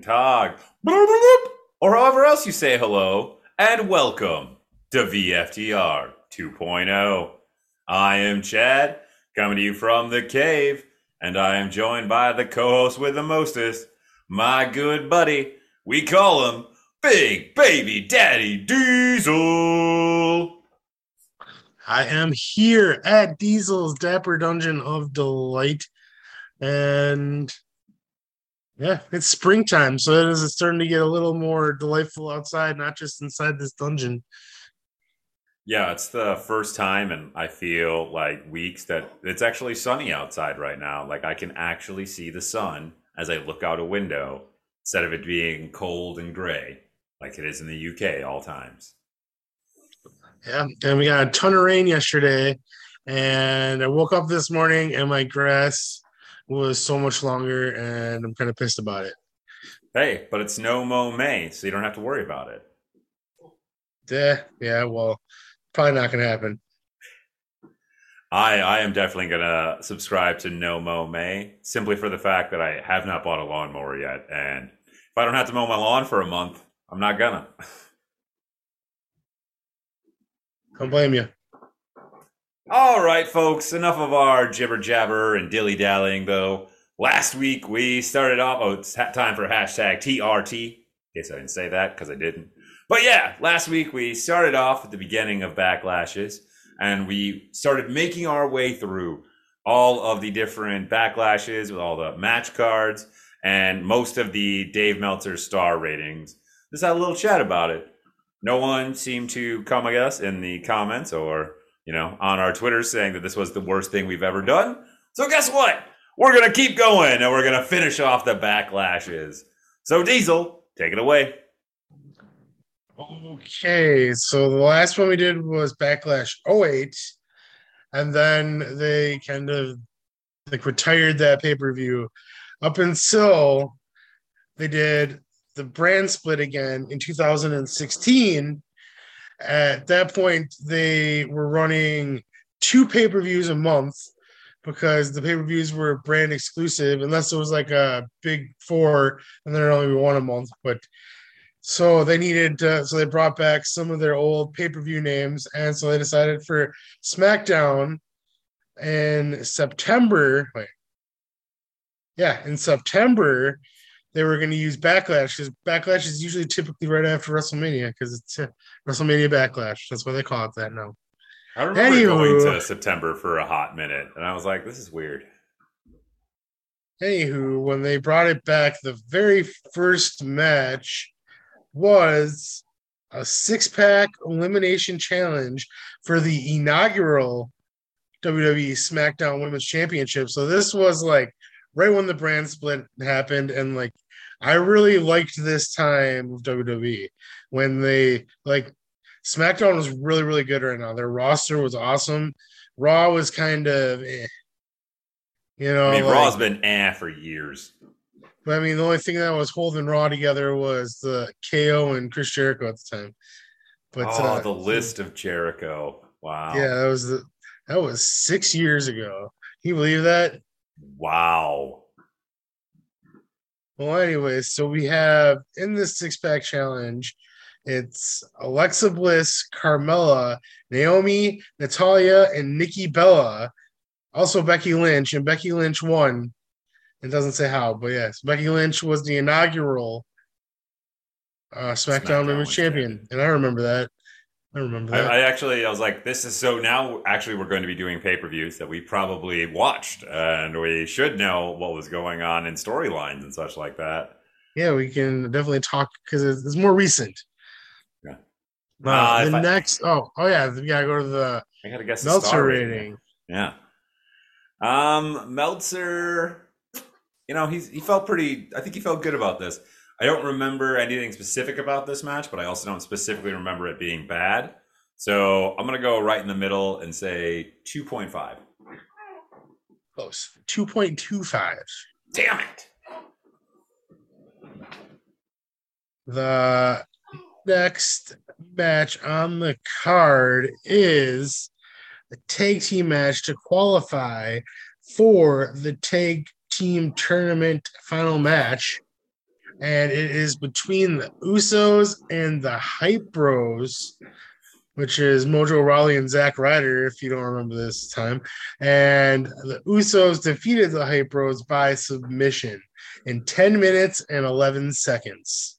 Guten tag, or however else you say hello, and welcome to VFTR 2.0. I am Chad, coming to you from the cave, and I am joined by the co-host with the mostest, my good buddy. We call him Big Baby Daddy Diesel. I am here at Diesel's Dapper Dungeon of Delight. And yeah, it's springtime. So it is starting to get a little more delightful outside, not just inside this dungeon. Yeah, it's the first time and I feel like weeks that it's actually sunny outside right now. Like I can actually see the sun as I look out a window instead of it being cold and gray like it is in the UK all times. Yeah. And we got a ton of rain yesterday. And I woke up this morning and my grass was so much longer and I'm kind of pissed about it. Hey, but it's no mow May, so you don't have to worry about it. Yeah, yeah, well, probably not gonna happen. I I am definitely gonna subscribe to No Mow May simply for the fact that I have not bought a lawnmower yet, and if I don't have to mow my lawn for a month, I'm not gonna. Don't blame you. All right, folks, enough of our jibber jabber and dilly dallying, though. Last week we started off. Oh, it's time for hashtag TRT. Guess I didn't say that because I didn't. But yeah, last week we started off at the beginning of Backlashes and we started making our way through all of the different backlashes with all the match cards and most of the Dave Meltzer star ratings. Just had a little chat about it. No one seemed to come at us in the comments or you know, on our Twitter saying that this was the worst thing we've ever done. So guess what? We're gonna keep going and we're gonna finish off the backlashes. So Diesel, take it away. Okay, so the last one we did was Backlash 08, and then they kind of like retired that pay per view up until they did the brand split again in 2016. At that point, they were running two pay per views a month because the pay per views were brand exclusive, unless it was like a big four, and then only one a month. But so they needed, uh, so they brought back some of their old pay per view names, and so they decided for SmackDown in September. Wait, yeah, in September they were going to use Backlash because Backlash is usually typically right after WrestleMania because it's uh, WrestleMania Backlash. That's why they call it that now. I remember Anywho. going to September for a hot minute and I was like, this is weird. Anywho, when they brought it back, the very first match was a six pack elimination challenge for the inaugural WWE SmackDown Women's Championship. So this was like right when the brand split happened, and like I really liked this time of WWE when they like SmackDown was really really good right now. Their roster was awesome. Raw was kind of, eh. you know, I mean, like- Raw's been eh for years. but I mean, the only thing that was holding Raw together was the KO and Chris Jericho at the time. But oh, uh, the list of Jericho. Wow. yeah, that was the that was six years ago. Can you believe that? Wow. Well, anyways, so we have in this six pack challenge, it's Alexa Bliss, Carmella, Naomi, Natalya, and Nikki Bella. Also Becky Lynch, and Becky Lynch won. It doesn't say how, but yes, Becky Lynch was the inaugural uh, SmackDown, SmackDown Women's Champion. and I remember that. I remember I, that. I actually, I was like, this is so now. Actually, we're going to be doing pay per views that we probably watched, and we should know what was going on in storylines and such like that. yeah, we can definitely talk because it's, it's more recent. Yeah. Uh, Uh, the I- next, oh, oh yeah, we gotta go to the I gotta guess Meltzer star rating. Yeah. Um, Meltzer you know, he's he felt pretty. I think he felt good about this. I don't remember anything specific about this match, but I also don't specifically remember it being bad. So I'm gonna go right in the middle and say 2.5. Close. 2.25. Damn it! The next match on the card is a tag team match to qualify for the tag team tournament final match. And it is between the Usos and the Hype Bros, which is Mojo Rawley and Zack Ryder, if you don't remember this time. And the Usos defeated the Hype Bros by submission in 10 minutes and 11 seconds.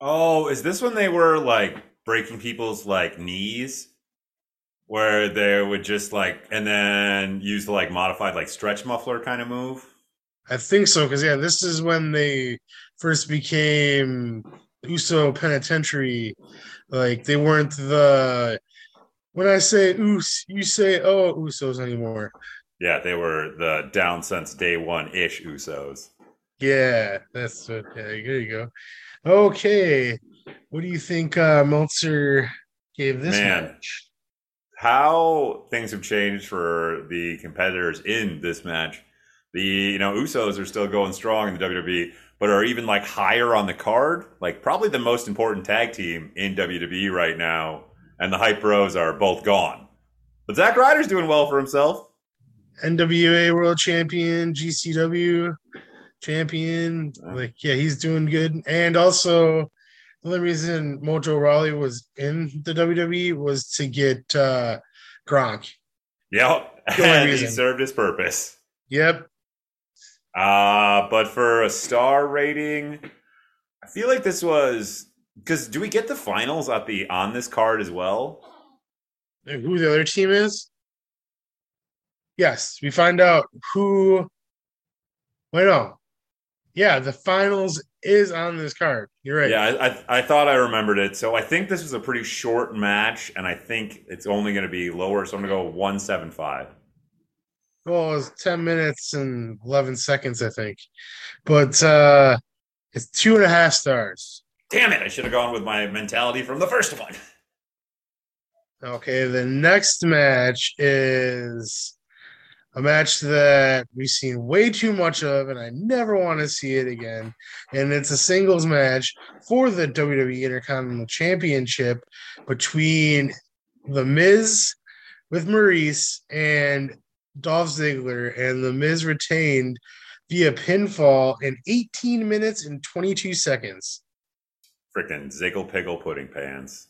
Oh, is this when they were like breaking people's like knees? Where they would just like and then use the like modified like stretch muffler kind of move? I think so, because yeah, this is when they first became Uso Penitentiary. Like they weren't the when I say Us, you say oh Usos anymore. Yeah, they were the down since day one ish Usos. Yeah, that's what. Yeah, there you go. Okay, what do you think uh, Meltzer gave this Man. match? How things have changed for the competitors in this match. The you know Usos are still going strong in the WWE, but are even like higher on the card. Like probably the most important tag team in WWE right now, and the Hype Bros are both gone. But Zack Ryder's doing well for himself. NWA World Champion, GCW Champion. Like, yeah, he's doing good. And also, the only reason Mojo Rawley was in the WWE was to get uh, Gronk. Yep, and he served his purpose. Yep. Uh, but for a star rating, I feel like this was because do we get the finals at the on this card as well? And who the other team is? Yes, we find out who. Wait, no. Yeah, the finals is on this card. You're right. Yeah, I, I I thought I remembered it. So I think this was a pretty short match, and I think it's only going to be lower. So I'm going to go one seven five. Well, it was 10 minutes and 11 seconds, I think. But uh it's two and a half stars. Damn it! I should have gone with my mentality from the first one. Okay, the next match is a match that we've seen way too much of, and I never want to see it again. And it's a singles match for the WWE Intercontinental Championship between The Miz with Maurice and Dolph Ziggler, and The Miz retained via pinfall in 18 minutes and 22 seconds. Freaking Ziggle Piggle Pudding Pants.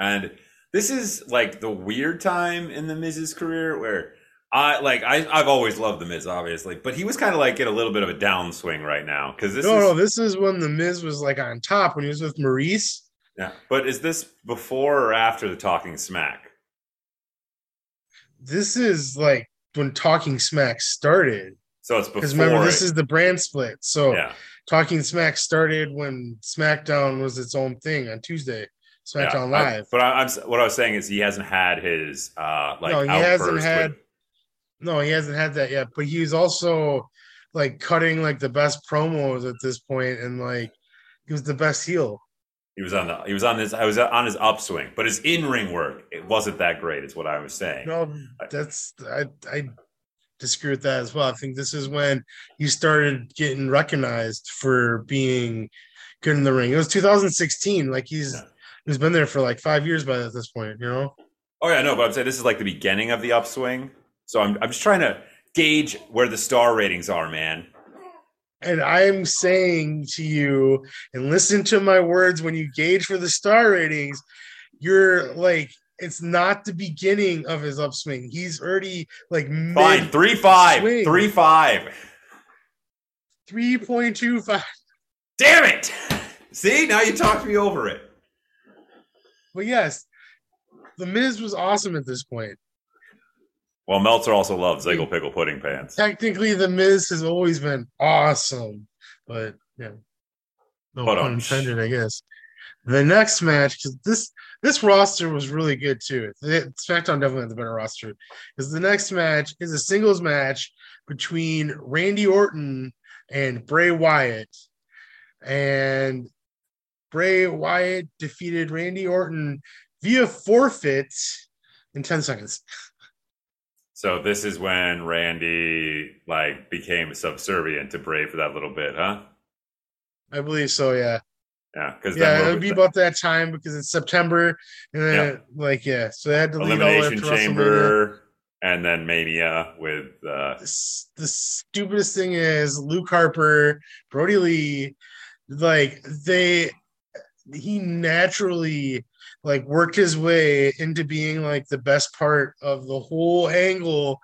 And this is like the weird time in the Miz's career where I like I I've always loved the Miz, obviously, but he was kind of like in a little bit of a downswing right now because this no, is no, this is when The Miz was like on top when he was with Maurice. yeah. But is this before or after the Talking Smack? This is like when Talking Smack started. So it's. Because remember, this is the brand split. So yeah. Talking Smack started when SmackDown was its own thing on Tuesday. SmackDown yeah. I- Live. but I, I'm what I was saying is he hasn't had his uh like no, he hasn't had. with- No, he hasn't had that yet. But he's also like cutting like the best promos at this point, and like he was the best heel. He was on the he was on his I was on his upswing, but his in ring work it wasn't that great. Is what I was saying. No, that's I I disagree with that as well. I think this is when he started getting recognized for being good in the ring. It was 2016. Like he's Yeah. he's been there for like five years by this point. You know. Oh yeah, no, but I'm saying this is like the beginning of the upswing. So I'm I'm just trying to gauge where the star ratings are, man. And I'm saying to you, and listen to my words when you gauge for the star ratings, you're like, it's not the beginning of his upswing. He's already like Fine, three five, swing. three five. 3.25. Damn it! See, now you talked me over it. But yes, the Miz was awesome at this point. Well, Meltzer also loves Ziggle Pickle Pudding Pants. Technically, the Miz has always been awesome, but yeah, no But, pun um, intended, I guess. The next match, because this this roster was really good too. SmackDown definitely had the better roster. Because the next match is a singles match between Randy Orton and Bray Wyatt. And Bray Wyatt defeated Randy Orton via forfeit in 10 seconds. So this is when Randy like became subservient to Bray for that little bit, huh? I believe so, yeah. Yeah, because Yeah, it would be about that time because it's September, and then Yeah. like yeah, so they had to lead all elimination chamber and then Mania with uh The, the stupidest thing is Luke Harper, Brodie Lee, like they, he naturally like worked his way into being like the best part of the whole angle,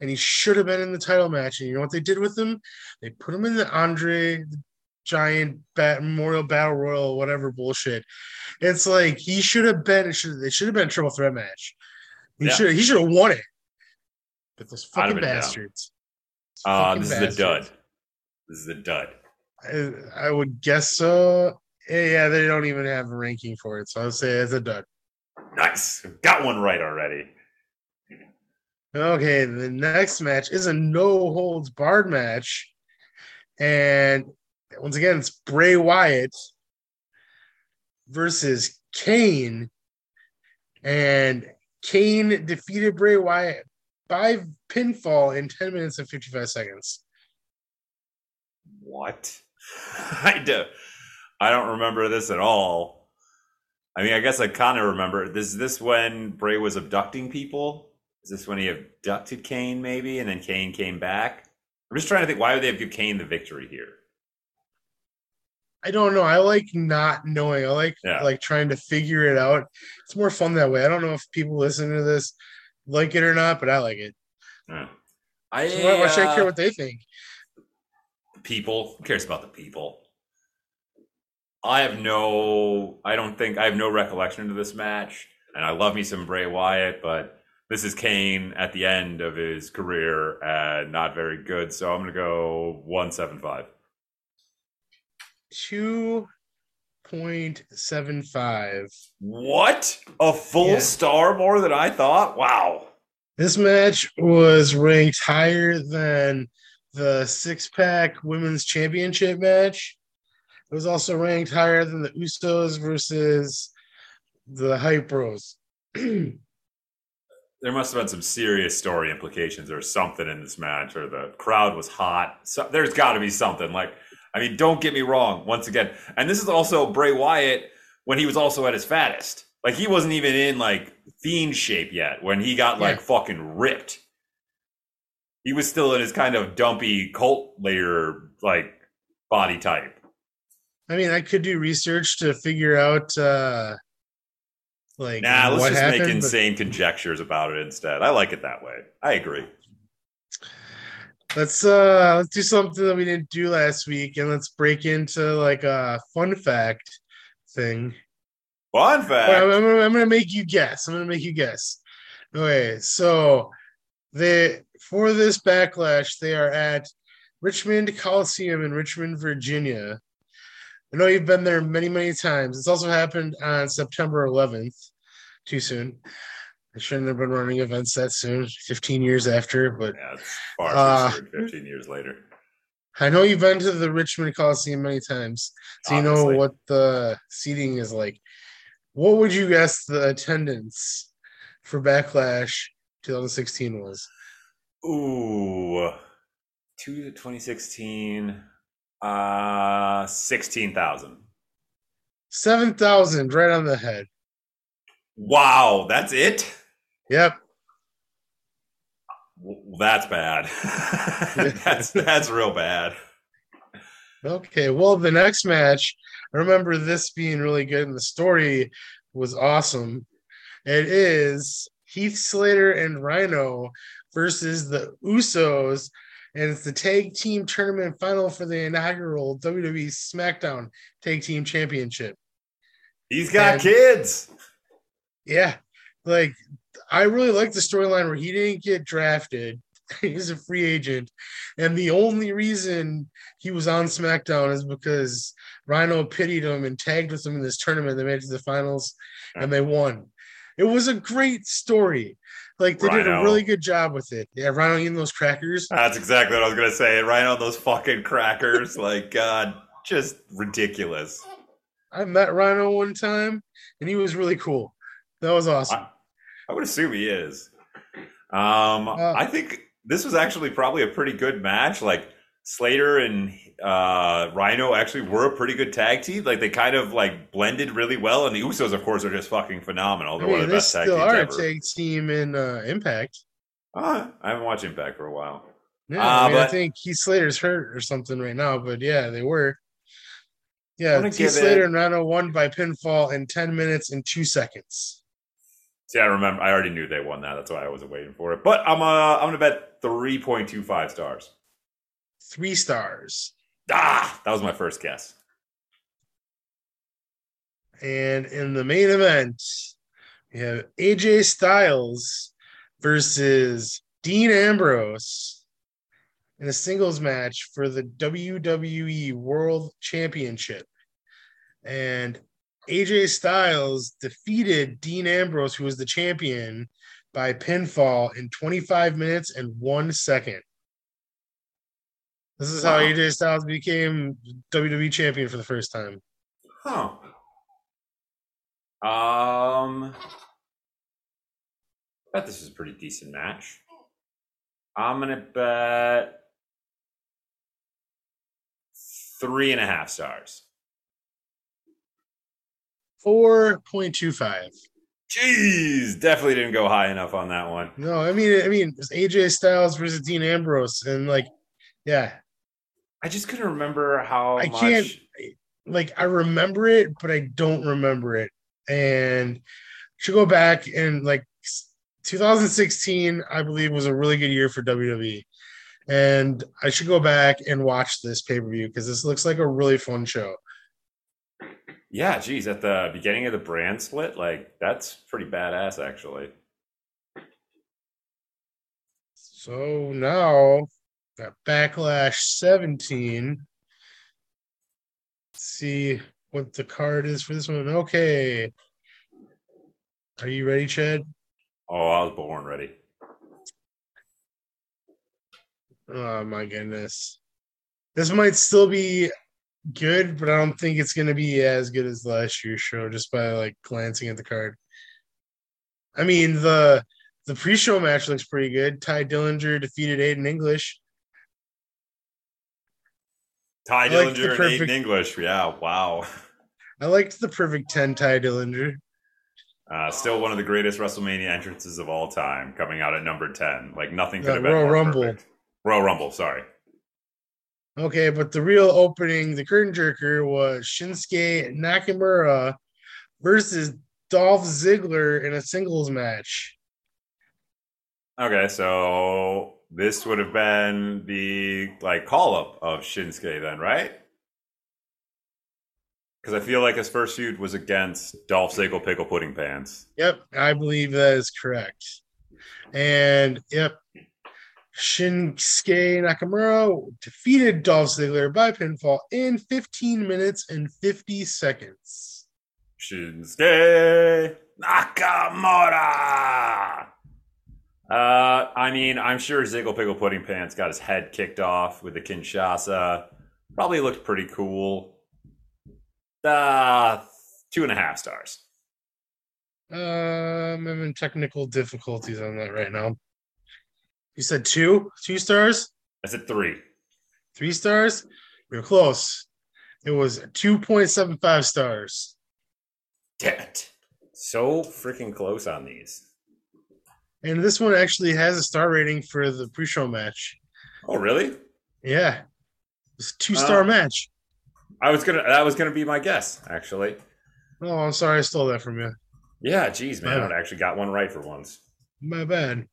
and he should have been in the title match. And you know what they did with him? They put him in the Andre the Giant Bat Memorial Battle Royal, whatever bullshit. It's like he should have been. It should. It should have been a triple threat match. He Yeah. should. He should have won it. But those fucking bastards. uh Fucking this is the dud. This is the dud. I, I would guess so. Yeah, they don't even have a ranking for it, so I'll say it's a duck. Nice. Got one right already. Okay, the next match is a no holds barred match, and once again, it's Bray Wyatt versus Kane, and Kane defeated Bray Wyatt by pinfall in ten minutes and fifty five seconds. What? I do. I don't remember this at all. I mean, I guess I kind of remember. This is this when Bray was abducting people? Is this when he abducted Kane, maybe, and then Kane came back? I'm just trying to think. Why would they have give Kane the victory here? I don't know. I like not knowing. I like Yeah. like trying to figure it out. It's more fun that way. I don't know if people listening to this like it or not, but I like it. Huh. I So why, why should I uh, care what they think? people. Who cares about the people? I have no. I don't think I have no recollection of this match, and I love me some Bray Wyatt, but this is Kane at the end of his career and not very good. So I'm gonna go one seven five. Two point seven five. What? A full Yeah. star more than I thought? Wow. This match was ranked higher than the six pack women's championship match. It was also ranked higher than the Usos versus the Hype Bros. There must have been some serious story implications or something in this match, or the crowd was hot. So there's got to be something. Like, I mean, don't get me wrong. Once again, and this is also Bray Wyatt when he was also at his fattest. Like he wasn't even in like fiend shape yet when he got like Yeah. fucking ripped. He was still in his kind of dumpy cult layer like body type. I mean, I could do research to figure out uh like Nah, let's what just happened. make but- insane conjectures about it instead. I like it that way. I agree. Let's uh let's do something that we didn't do last week and let's break into like a fun fact thing. Fun fact. I'm, I'm I'm gonna make you guess. I'm gonna make you guess. Okay, so they for this backlash, they are at Richmond Coliseum in Richmond, Virginia. I know you've been there many, many times. It's also happened on September 11th. Too soon. I shouldn't have been running events that soon, 15 years after, but Yeah, it's far Uh, 15 years later. I know you've been to the Richmond Coliseum many times, so you know what the seating is like. What would you guess the attendance for Backlash 2016 was? Ooh, two 2016, uh, 16,000. 7,000, right on the head. Wow, that's it? Yep. W- That's bad. that's that's real bad. Okay. Well, the next match, I remember this being really good, and the story was awesome. It is Heath Slater and Rhino versus the Usos, and it's the tag team tournament final for the inaugural WWE SmackDown Tag Team Championship. He's got And- kids. Yeah, like I really like the storyline where he didn't get drafted. He's a free agent, and the only reason he was on SmackDown is because Rhino pitied him and tagged with him in this tournament. They made it to the finals, and they won. It was a great story. Like they did a really good job with it. Yeah, Rhino eating those crackers. That's exactly what I was gonna say. Rhino those fucking crackers, like God, just ridiculous. I met Rhino one time, and he was really cool. That was awesome. I would assume he is. Um, Uh, I think this was actually probably a pretty good match. Like Slater and uh, Rhino actually were a pretty good tag team. Like they kind of like blended really well, and the Usos, of course, are just fucking phenomenal. They're one mean, of the best tag still teams are ever. tag team in uh, Impact. Uh, I haven't watched Impact for a while. Yeah, Uh, I, mean, I think Heath Slater's hurt or something right now, but yeah, they were. Yeah, Heath Slater it- and Rhino won by pinfall in 10 minutes and two seconds. See, I remember. I already knew they won that. That's why I wasn't waiting for it. But I'm uh, I'm gonna bet three point two five stars. Three stars. Ah, that was my first guess. And in the main event, we have AJ Styles versus Dean Ambrose in a singles match for the WWE World Championship. And AJ Styles defeated Dean Ambrose, who was the champion, by pinfall in 25 minutes and one second. This is how AJ Styles became WWE champion for the first time. Huh. Um, I bet this is a pretty decent match. I'm gonna bet three and a half stars. 4.25. Jeez, definitely didn't go high enough on that one. No, I mean, I mean, it's AJ Styles versus Dean Ambrose, and like, yeah, I just couldn't remember how I much. can't- like I remember it, but I don't remember it, and should go back and like 2016, I believe, was a really good year for WWE, and I should go back and watch this pay per view because this looks like a really fun show. Yeah, geez, at the beginning of the brand split, like that's pretty badass, actually. So now, got Backlash 17. Let's see what the card is for this one. Okay. Are you ready, Chad? Oh, I was born ready. Oh my goodness. This might still be good, but I don't think it's going to be as good as last year's show just by like glancing at the card. I mean, the the pre-show match looks pretty good. Tye Dillinger defeated Aiden English. Tye I like the Dillinger and perfect- Aiden English. Yeah, wow. I liked the perfect 10 Tye Dillinger. Uh, still one of the greatest WrestleMania entrances of all time, coming out at number 10. Like nothing could Yeah, have been Royal Rumble. perfect. Royal Rumble, sorry. Okay, but the real opening, the curtain jerker, was Shinsuke Nakamura versus Dolph Ziggler in a singles match. Okay, so this would have been the like call up of Shinsuke then, right? Because I feel like his first feud was against Dolph Ziggler Pickle Pudding Pants. Yep, I believe that is correct. And yep, Shinsuke Nakamura defeated Dolph Ziggler by pinfall in 15 minutes and 50 seconds. Shinsuke Nakamura. Uh, I mean, I'm sure Ziggle Pickle Pudding Pants got his head kicked off with the Kinshasa. Probably looked pretty cool. Uh, two and a half stars. Um, I'm having technical difficulties on that right now. You said two, two stars, I said three. three stars. You're close. It was 2.75 stars. Damn it. So freaking close on these. And this one actually has a star rating for the pre-show match. Oh, really? Yeah, it's a two-star Uh, match. I was gonna. That was gonna be my guess, actually. Oh, I'm sorry, I stole that from you. Yeah, geez, man, Yeah. I actually got one right for once. My bad.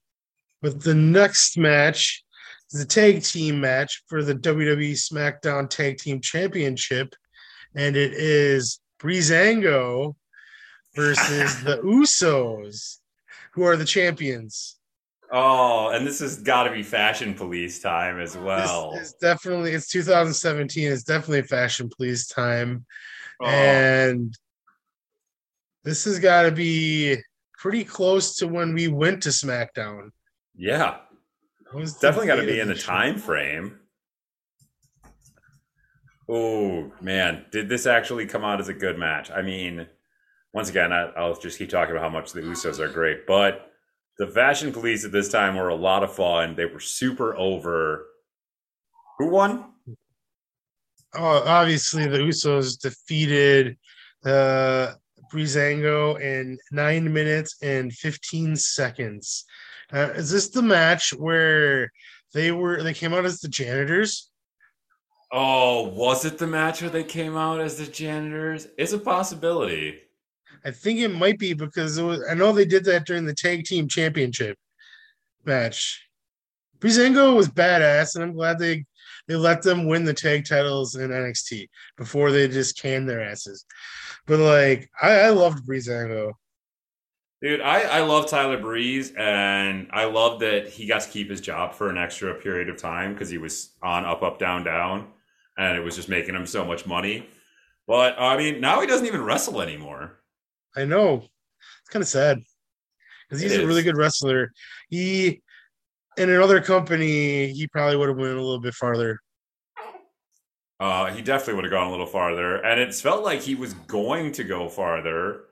But the next match is a tag team match for the WWE SmackDown Tag Team Championship, and it is Breezango versus the Usos, who are the champions. Oh, and this has got to be Fashion Police time as well. This is definitely it's 2017. It's definitely fashion police time, Oh. and this has got to be pretty close to when we went to SmackDown. Yeah, was definitely got to be in the time frame. Oh man, did this actually come out as a good match? I mean, once again, I, I'll just keep talking about how much the Usos are great, but the Fashion Police at this time were a lot of fun. They were super over. Who won? Oh, obviously the Usos defeated uh Breezango in nine minutes and 15 seconds. Uh, is this the match where they were they came out as the janitors? Oh, was it the match where they came out as the janitors? It's a possibility. I think it might be because it was I know they did that during the tag team championship match. Breezango was badass, and I'm glad they they let them win the tag titles in NXT before they just canned their asses. But like I, I loved Breezango. Dude, I, I love Tyler Breeze, and I love that he got to keep his job for an extra period of time because he was on up, up, down, down, and it was just making him so much money. But I mean, now he doesn't even wrestle anymore. I know. It's kind of sad because he's a really good wrestler. He in another company, he probably would have went a little bit farther. Uh, he definitely would have gone a little farther, and it's felt like he was going to go farther.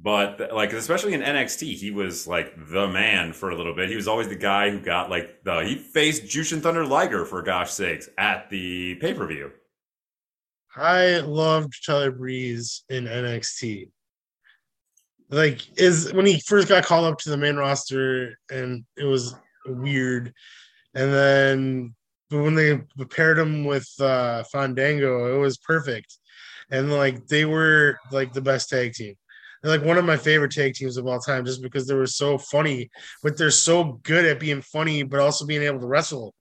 But like, especially in NXT, he was like the man for a little bit. He was always the guy who got like the he faced Jushin Thunder Liger for gosh sakes at the pay per view. I loved Tyler Breeze in NXT. Like is when he first got called up to the main roster and it was weird. And then but when they paired him with uh Fandango, it was perfect. And like they were like the best tag team. They're like one of my favorite tag teams of all time just because they were so funny, but they're so good at being funny but also being able to wrestle.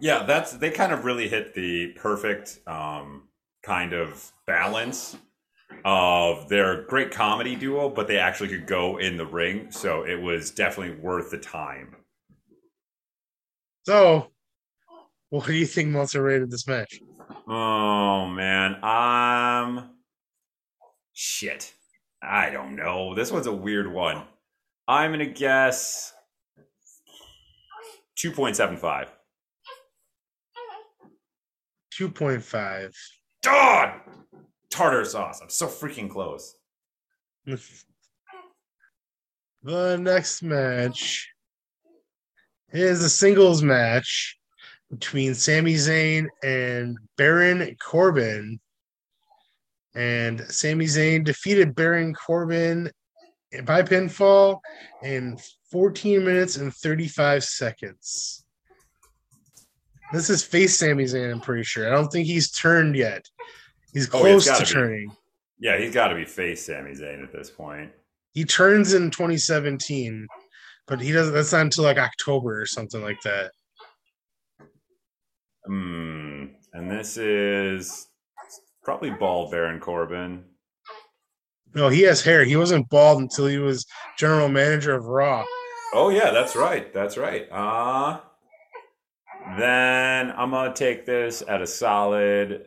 Yeah, that's they kind of really hit the perfect um, kind of balance of their great comedy duo, but they actually could go in the ring, so it was definitely worth the time. So what do you think Meltzer rated this match? Oh man, um, shit, I don't know. This one's a weird one. I'm gonna guess two point seven five. 2.5. God, tartar sauce. I'm so freaking close. The next match is a singles match between Sami Zayn and Baron Corbin. And Sami Zayn defeated Baron Corbin by pinfall in 14 minutes and 35 seconds. This is face Sami Zayn, I'm pretty sure. I don't think he's turned yet. He's Oh, close to gotta be. turning. Yeah, he's got to be face Sami Zayn at this point. He turns in 2017, but he doesn't. That's not until like October or something like that. Hmm. And this is probably bald Baron Corbin. No, he has hair. He wasn't bald until he was general manager of Raw. Oh yeah, that's right. That's right. Uh then I'm gonna take this at a solid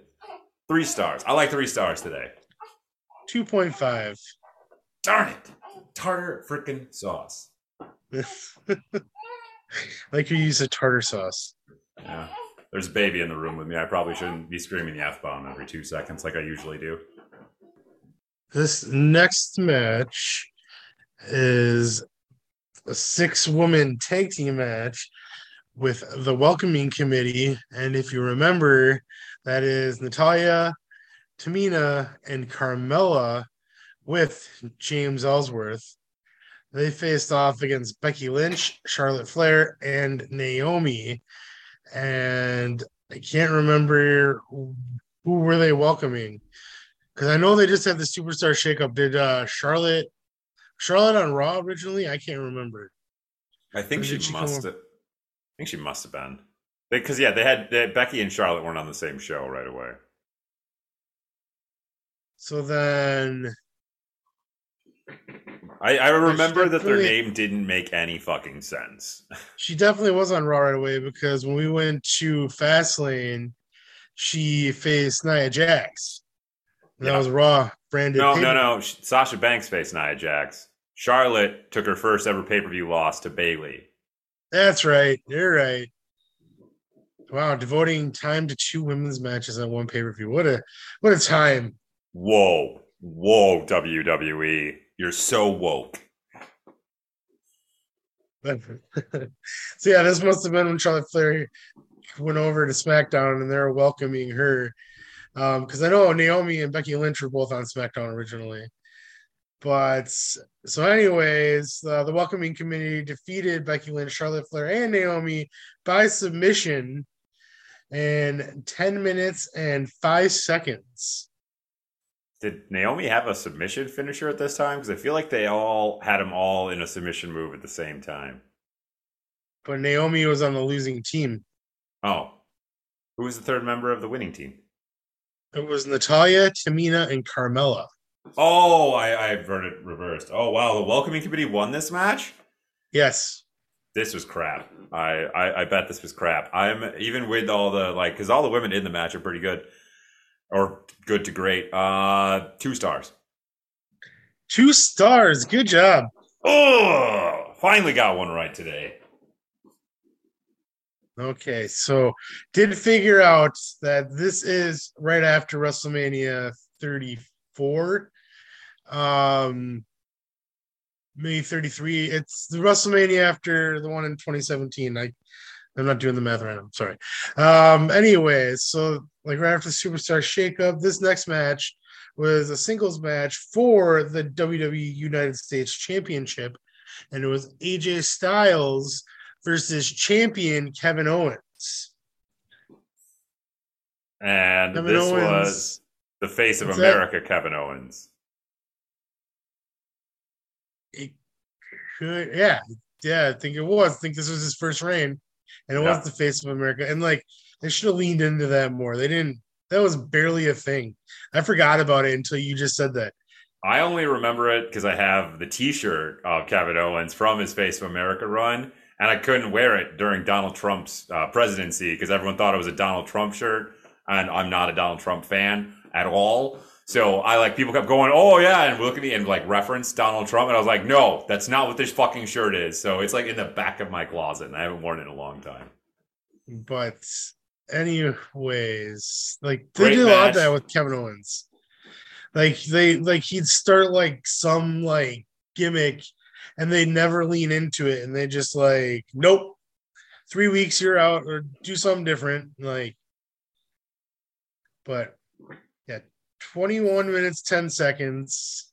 three stars. I like three stars today. 2.5. Darn it. Tartar freaking sauce. like you use a tartar sauce. Yeah. There's a baby in the room with me. I probably shouldn't be screaming the F bomb every two seconds like I usually do. This next match is a six woman tag team match with the welcoming committee. And if you remember, that is Natalya, Tamina, and Carmella with James Ellsworth. They faced off against Becky Lynch, Charlotte Flair, and Naomi. And I can't remember who were they welcoming because I know they just had the superstar shakeup. Did uh, Charlotte Charlotte on Raw originally? I can't remember. I think she she must have I think she must have been. Because yeah, they had they, Becky and Charlotte weren't on the same show right away. So then I, I remember that their name didn't make any fucking sense. she definitely was on Raw right away because when we went to Fastlane, she faced Nia Jax. And That was Raw branded. No, no, no. Sasha Banks faced Nia Jax. Charlotte took her first ever pay per view loss to Bayley. That's right. You're right. Wow, devoting time to two women's matches on one pay per view. What a what a time. Whoa, whoa, WWE, you're so woke. so yeah, this must have been when Charlotte Flair went over to SmackDown and they're welcoming her. Because um, I know Naomi and Becky Lynch were both on SmackDown originally. But so, anyways, uh, the welcoming committee defeated Becky Lynch, Charlotte Flair, and Naomi by submission in 10 minutes and five seconds. Did Naomi have a submission finisher at this time? Because I feel like they all had them all in a submission move at the same time. But Naomi was on the losing team. Oh. Who was the third member of the winning team? It was Natalya, Tamina, and Carmella. Oh, I, I've heard it reversed. Oh, wow. The welcoming committee won this match? Yes. This was crap. I, I, I bet this was crap. I'm even with all the, like, because all the women in the match are pretty good or good to great. Uh, two stars. Two stars. Good job. Oh, finally got one right today. Okay, so did figure out that this is right after WrestleMania 34. Um May 33. It's the WrestleMania after the one in 2017. I I'm not doing the math right. I'm sorry. Um, anyways, so like right after the Superstar Shakeup, this next match was a singles match for the WWE United States Championship, and it was AJ Styles versus champion Kevin Owens. And Kevin this Owens, was the face of America, that? Kevin Owens. It could, yeah, yeah, I think it was. I think this was his first reign and it yeah. was the face of America. And like they should have leaned into that more. They didn't. That was barely a thing. I forgot about it until you just said that. I only remember it because I have the T-shirt of Kevin Owens from his Face of America run, and I couldn't wear it during Donald Trump's uh, presidency because everyone thought it was a Donald Trump shirt, and I'm not a Donald Trump fan at all. So I like people kept going, oh yeah, and look at me and like reference Donald Trump, and I was like, no, that's not what this fucking shirt is. So it's like in the back of my closet, and I haven't worn it in a long time. But anyways, like they Great did a lot of that with Kevin Owens. Like they like he'd start like some like gimmick, and they never lean into it, and they just like, nope, three weeks you're out, or do something different, like. But 21 minutes, 10 seconds.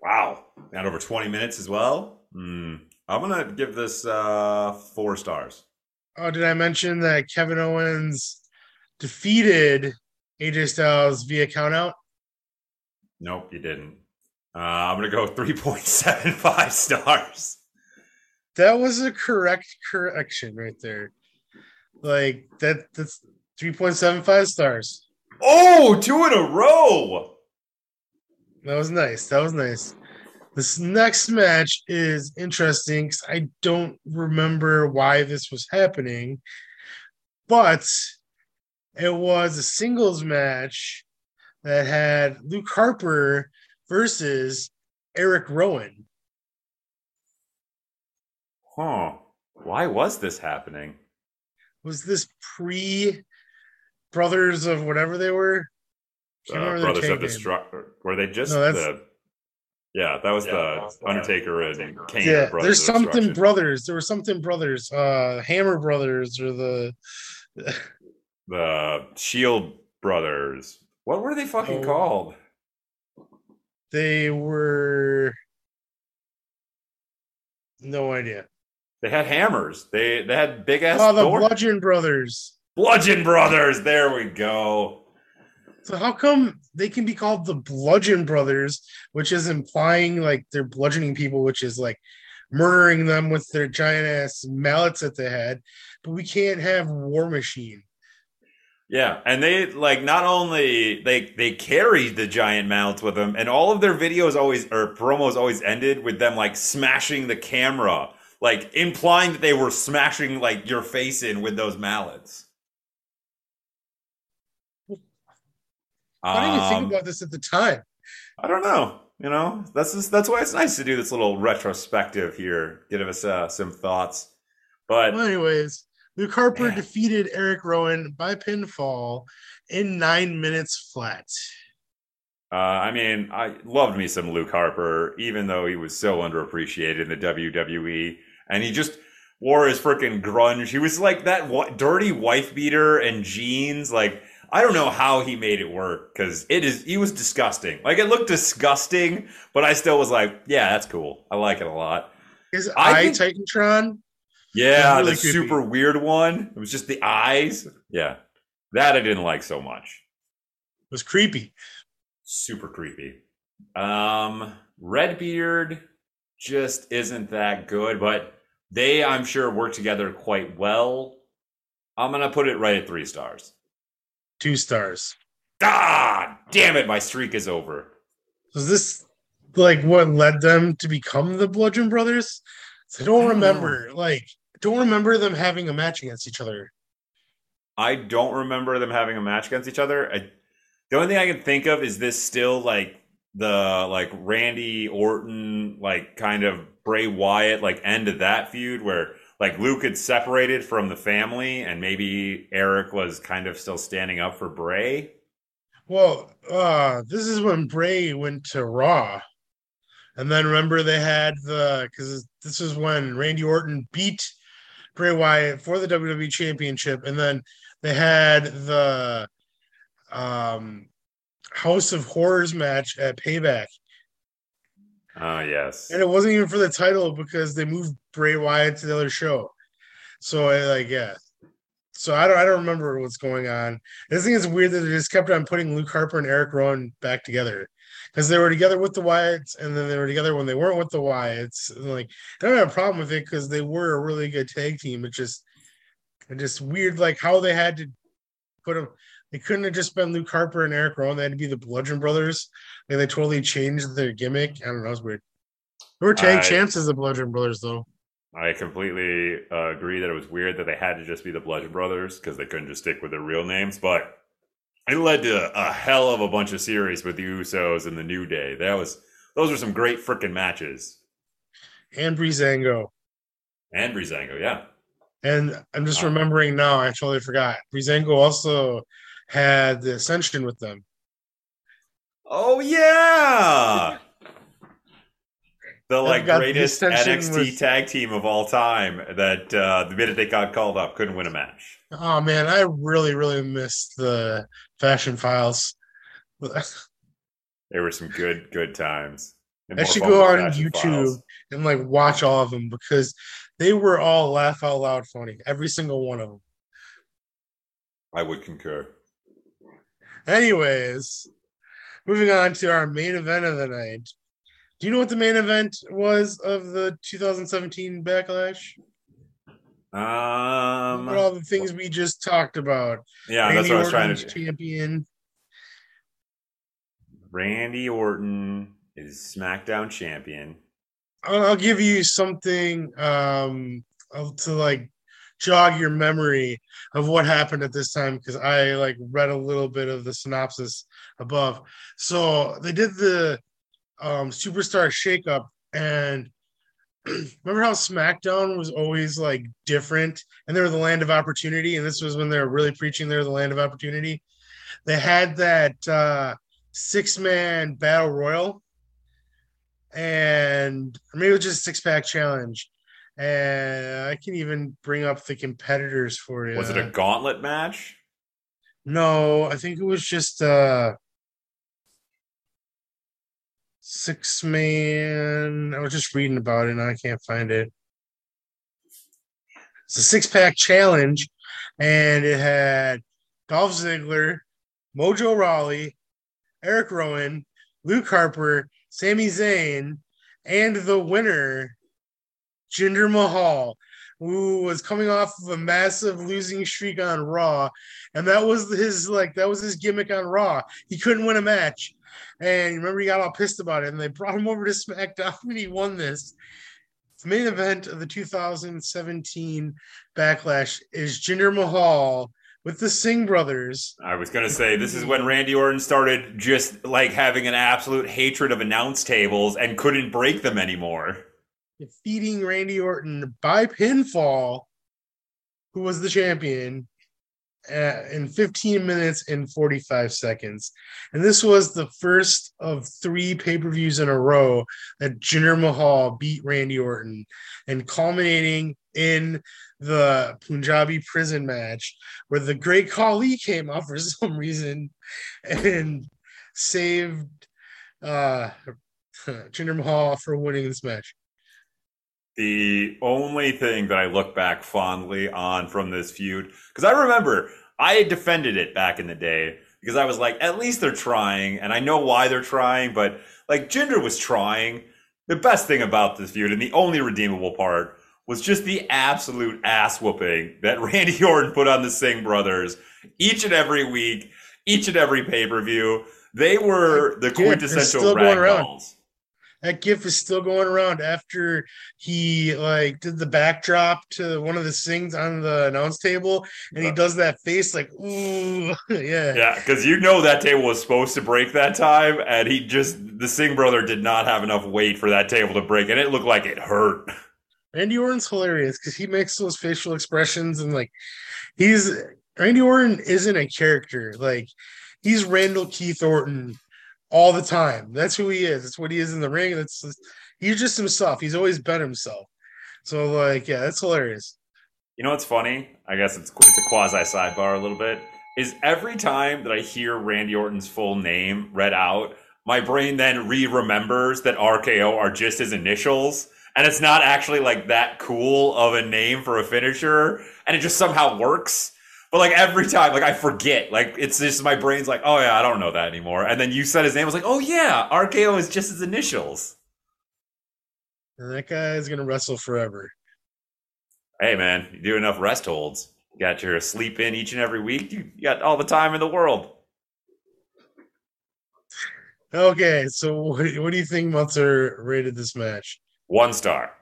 Wow. Got over 20 minutes as well. Mm. I'm going to give this uh, four stars. Oh, did I mention that Kevin Owens defeated AJ Styles via countout? Nope, you didn't. Uh, I'm going to go 3.75 stars. That was a correct correction right there. Like that that's 3.75 stars. Oh, two in a row. That was nice. That was nice. This next match is interesting because I don't remember why this was happening, but it was a singles match that had Luke Harper versus Eric Rowan. Huh. Why was this happening? Was this pre brothers of whatever they were. Uh, brothers of Destruction. Were they just no, the? Yeah, that was yeah, the was Undertaker and Kane. Yeah, there's something brothers. There were something brothers, uh, Hammer brothers, or the the Shield brothers. What were they fucking oh, called? They were no idea. They had hammers. They they had big ass. Oh, the Bludgeon Brothers. Bludgeon Brothers. There we go. So how come they can be called the Bludgeon Brothers, which is implying like they're bludgeoning people, which is like murdering them with their giant ass mallets at the head, but we can't have War Machine. Yeah, and they like not only they they carried the giant mallets with them, and all of their videos always or promos always ended with them like smashing the camera, like implying that they were smashing like your face in with those mallets. Why didn't you think um, about this at the time? I don't know. You know, that's just, that's why it's nice to do this little retrospective here, give us uh, some thoughts. But Well, anyways, Luke Harper Man. defeated Eric Rowan by pinfall in nine minutes flat. Uh, I mean, I loved me some Luke Harper, even though he was so underappreciated in the WWE, and he just wore his freaking grunge. He was like that wa- dirty wife beater and jeans. Like I don't know how he made it work because it is. He was disgusting. Like it looked disgusting, but I still was like, yeah, that's cool. I like it a lot. His I eye think- Titantron. Yeah, really the creepy. super weird one. It was just the eyes. Yeah, that I didn't like so much. It was creepy. super creepy. Um, Redbeard just isn't that good, but they, I'm sure, work together quite well. I'm gonna put it right at three stars. Two stars. Ah, damn it, my streak is over. Was this like what led them to become the Bludgeon Brothers? I don't, don't remember. Like, don't remember them having a match against each other. I don't remember them having a match against each other. I, the only thing I can think of is this still like the like Randy Orton like kind of Bray Wyatt like end of that feud where like Luke had separated from the family and maybe Erick was kind of still standing up for Bray. Well, uh, this is when Bray went to Raw. And then remember they had the because this is when Randy Orton beat Bray Wyatt for the WWE Championship, and then they had the um House of Horrors match at Payback. Oh yes. And it wasn't even for the title because they moved Bray Wyatt to the other show. So I like yeah. So I don't I don't remember what's going on. I just think it's weird that they just kept on putting Luke Harper and Erick Rowan back together. Because they were together with the Wyatts and then they were together when they weren't with the Wyatts. And like I don't have a problem with it because they were a really good tag team. It's just it's just weird like how they had to put them they couldn't have just been Luke Harper and Erick Rowan. They had to be the Bludgeon Brothers. Like they totally changed their gimmick. I don't know. It's weird. They were tag I- champs the Bludgeon Brothers, though. I completely uh, agree that it was weird that they had to just be the Bludgeon Brothers because they couldn't just stick with their real names. But it led to a hell of a bunch of series with the Usos and the New Day. That was those were some great freaking matches. And Breezango. And Breezango, yeah. And I'm just Wow. remembering now, I totally forgot. Breezango also had the Ascension with them. Oh yeah. The like got the greatest NXT tag team of all time that uh, the minute they got called up couldn't win a match. Oh man, I really, really missed the Fashion Files. There were some good, good times. And I should go on YouTube Files. and like watch all of them because they were all laugh out loud funny, every single one of them. I would concur. Anyways, moving on to our main event of the night. Do you know what the main event was of the 2017 Backlash? Um, What all the things we just talked about. yeah, that's Randy what I was trying to. champion. Randy Orton is SmackDown champion. I'll, I'll give you something um to like jog your memory of what happened at this time because I like read a little bit of the synopsis above. So they did the um superstar shakeup and remember how SmackDown was always like different and they were the land of opportunity and this was when they were really preaching they're the land of opportunity. They had that uh six man battle royal and maybe it was just a six pack challenge. And I can even bring up the competitors for you. Was it a gauntlet match? No, I think it was just uh six man. I was just reading about it and I can't find it. It's a six pack challenge, and it had Dolph Ziggler, Mojo Rawley, Erick Rowan, Luke Harper, Sami Zayn, and the winner, Jinder Mahal, who was coming off of a massive losing streak on Raw, and that was his like that was his gimmick on Raw. He couldn't win a match, and remember he got all pissed about it, and they brought him over to SmackDown, and he won this. The main event of the 2017 Backlash is Jinder Mahal with the Singh brothers. I was gonna say this is when Randy Orton started just like having an absolute hatred of announce tables and couldn't break them anymore. Defeating Randy Orton by pinfall, who was the champion, uh, in 15 minutes and 45 seconds. And this was the first of three pay per views in a row that Jinder Mahal beat Randy Orton, and culminating in the Punjabi prison match where the great Khali came out for some reason and saved uh, Jinder Mahal for winning this match. The only thing that I look back fondly on from this feud, because I remember I defended it back in the day because I was like, at least they're trying, and I know why they're trying, but like Jinder was trying. The best thing about this feud, and the only redeemable part, was just the absolute ass whooping that Randy Orton put on the Singh brothers each and every week, each and every pay per view. They were the Yeah, quintessential around. ragdolls. That gif is still going around after he like did the backdrop to one of the Singhs on the announce table and he does that face like ooh yeah Yeah, because you know that table was supposed to break that time, and he just the Singh brother did not have enough weight for that table to break, and it looked like it hurt. randy orton's hilarious because he makes those facial expressions and like he's randy orton isn't a character like he's randall keith orton all the time that's who he is that's what he is in the ring that's he's just himself he's always been himself so like yeah that's hilarious You know what's funny? I guess it's it's a quasi sidebar a little bit. Is every time that I hear Randy Orton's full name read out, my brain then re-remembers that RKO are just his initials, and it's not actually like that cool of a name for a finisher, and it just somehow works. But like every time, like I forget, like it's just my brain's like, oh yeah, I don't know that anymore. And then you said his name, I was like, oh yeah, RKO is just his initials. and that guy is gonna wrestle forever Hey man, you do enough rest holds. You got your sleep in each and every week. You got all the time in the world. Okay, so what, what do you think Meltzer rated this match? One star.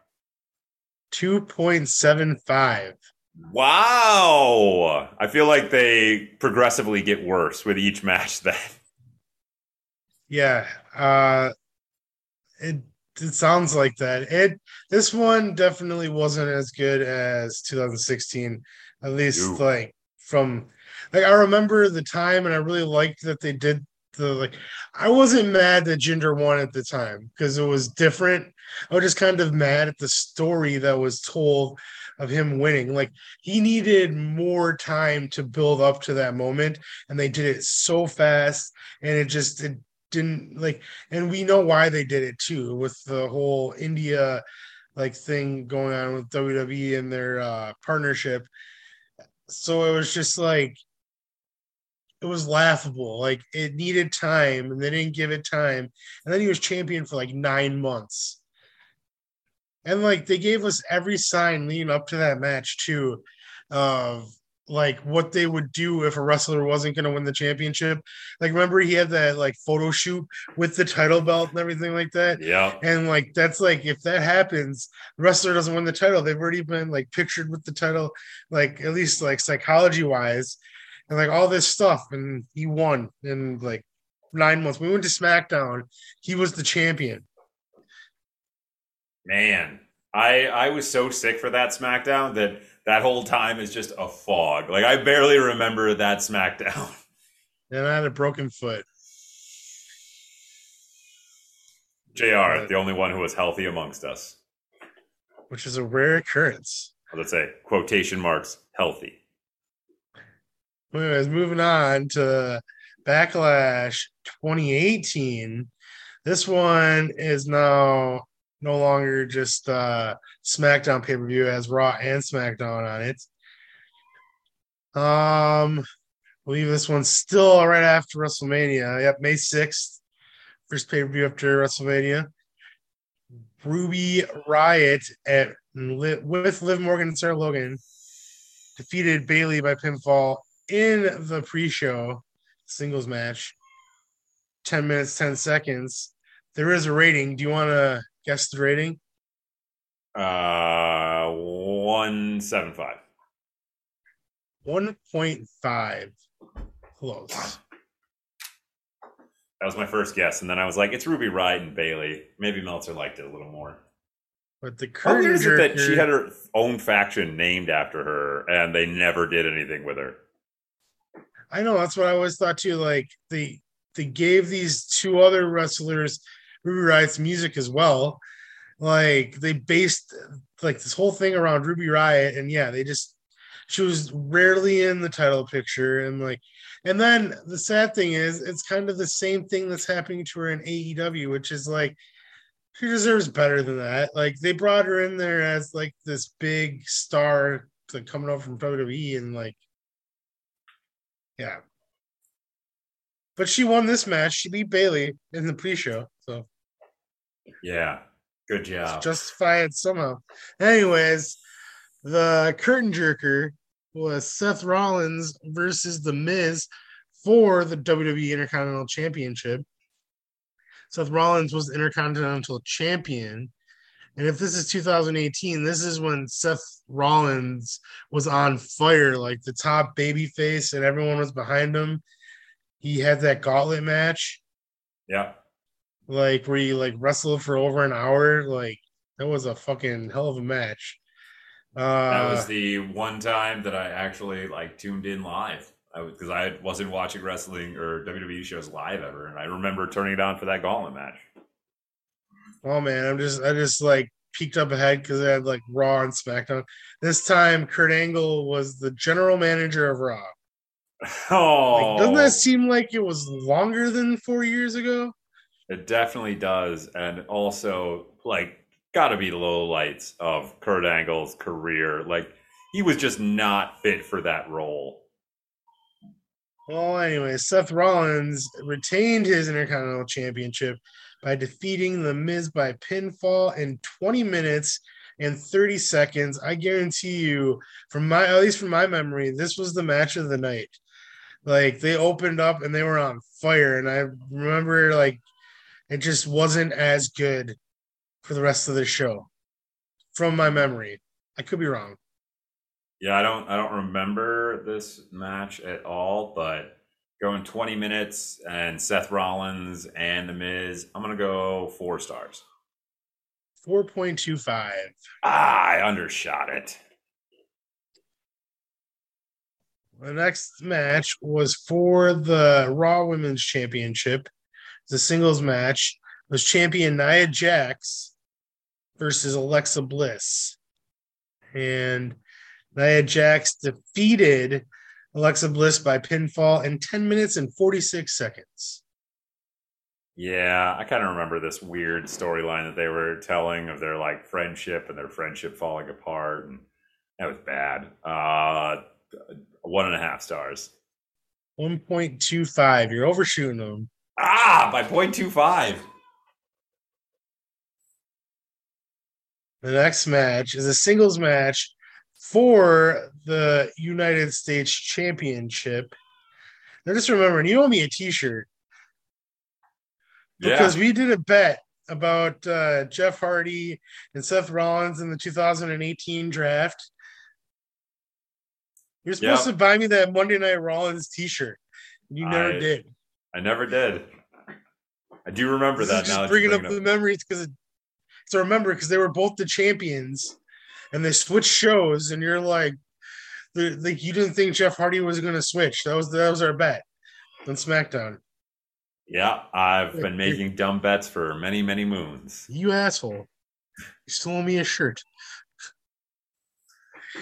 2.75. Wow. I feel like they progressively get worse with each match then. Yeah, uh it it sounds like that. It this one definitely wasn't as good as 2016, at least like from like I remember the time and I really liked that they did the like I wasn't mad that Jinder won at the time because it was different. I was just kind of mad at the story that was told of him winning. Like he needed more time to build up to that moment, and they did it so fast, and it just it didn't like. And we know why they did it too, with the whole India like thing going on with WWE and their uh, partnership. So it was just like it was laughable. Like it needed time, and they didn't give it time. And then he was champion for like nine months. And like they gave us every sign leading up to that match too, of like what they would do if a wrestler wasn't going to win the championship. Like remember he had that like photo shoot with the title belt and everything like that. Yeah. And like that's like if that happens, the wrestler doesn't win the title. They've already been like pictured with the title, like at least like psychology wise, and like all this stuff. And he won in like nine months. We went to SmackDown. He was the champion. Man, I I was so sick for that SmackDown that that whole time is just a fog. Like I barely remember that SmackDown. And I had a broken foot. JR, the only one who was healthy amongst us. which is a rare occurrence. Let's say quotation marks healthy. Anyways, moving on to Backlash 2018. This one is now no longer just uh SmackDown pay per view, has Raw and SmackDown on it. Um, believe this one's still right after WrestleMania. Yep, May 6th, first pay per view after WrestleMania. Ruby Riott at with Liv Morgan and Sarah Logan defeated Bayley by pinfall in the pre-show singles match. 10 minutes, 10 seconds. There is a rating. Do you want to guess the rating? Uh, one seven five. 1.5. Close. That was my first guess, and then I was like, "It's Ruby Riott and Bayley." Maybe Meltzer liked it a little more. But the How weird is it that she had her own faction named after her, and they never did anything with her? I know that's what I always thought too. Like they they gave these two other wrestlers Ruby Riott's music as well. Like they based like this whole thing around Ruby Riott, and yeah, they just she was rarely in the title picture, and like, and then the sad thing is, it's kind of the same thing that's happening to her in AEW, which is like she deserves better than that. Like they brought her in there as like this big star like coming over from WWE, and like yeah. But she won this match. She beat Bayley in the pre-show, Yeah, good job. justify it somehow. Anyways, the curtain jerker was Seth Rollins versus The Miz for the WWE Intercontinental Championship. Seth Rollins was the Intercontinental Champion. And if this is 2018, this is when Seth Rollins was on fire, like the top baby face, and everyone was behind him. He had that gauntlet match, yeah, like where you like wrestled for over an hour. Like that was a fucking hell of a match. Uh, that was the one time that I actually like tuned in live. I because I wasn't watching wrestling or WWE shows live ever, and I remember turning it on for that gauntlet match. Oh man, I'm just I just like peeked up ahead because I had like Raw and SmackDown. This time, Kurt Angle was the general manager of Raw. Oh, Like, doesn't that seem like it was longer than four years ago? It definitely does, and also like got to be low lights of Kurt Angle's career. Like he was just not fit for that role. Well, anyway, Seth Rollins retained his Intercontinental Championship by defeating The Miz by pinfall in 20 minutes and 30 seconds. I guarantee you, from my at least from my memory, this was the match of the night. Like they opened up and they were on fire, and I remember like it just wasn't as good for the rest of the show, from my memory. I could be wrong. Yeah, I don't I don't remember this match at all, but going 20 minutes and Seth Rollins and The Miz, I'm gonna go four stars. 4.25. Ah, I undershot it. The next match was for the Raw Women's Championship. The singles match was champion Nia Jax versus Alexa Bliss. And Nia Jax defeated Alexa Bliss by pinfall in 10 minutes and 46 seconds. Yeah, I kind of remember this weird storyline that they were telling of their like friendship and their friendship falling apart, and that was bad. Uh, one and a half stars. 1.25. You're overshooting them. Ah, by 0.25. The next match is a singles match for the United States Championship. Now, just remember, you owe me a T-shirt Yeah, because we did a bet about uh, Jeff Hardy and Seth Rollins in the 2018 draft. You're supposed Yeah. to buy me that Monday Night Rollins T-shirt. You never I- did. I never did. I do remember This that now. just you bringing bring up the memories because so remember because they were both the champions and they switched shows and you're like like you didn't think Jeff Hardy was going to switch that was that was our bet on SmackDown Yeah, I've Like, been making dumb bets for many, many moons, you asshole you stole me a shirt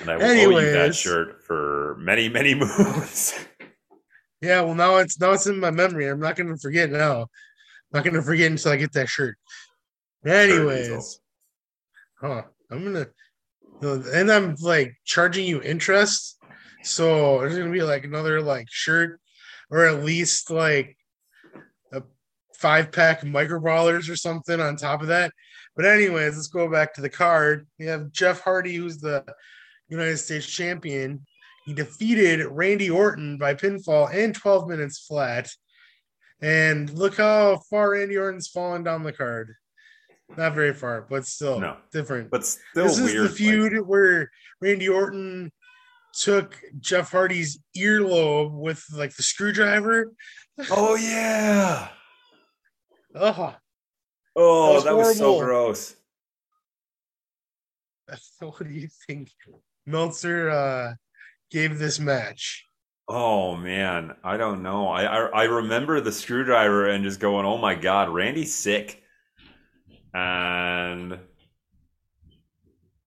and I will owe you that shirt for many, many moons. Yeah well now it's now it's in my memory. I'm not going to forget now. I'm not going to forget until I get that shirt. Anyways. Huh I'm gonna and I'm like charging you interest. So there's gonna be like another like shirt or at least like a five pack micro brawlers or something on top of that. But anyways let's go back to the card. We have Jeff Hardy who's the United States champion he defeated Randy Orton by pinfall in 12 minutes flat and look how far Randy Orton's fallen down the card not very far but still No. different But still this is the feud where Randy Orton took Jeff Hardy's earlobe with like the screwdriver. Oh yeah. Oh, Oh, was that was, so gross. what do you think Meltzer uh, gave this match? Oh man, I don't know. I, I I remember the screwdriver and just going, "Oh my god, Randy's sick." And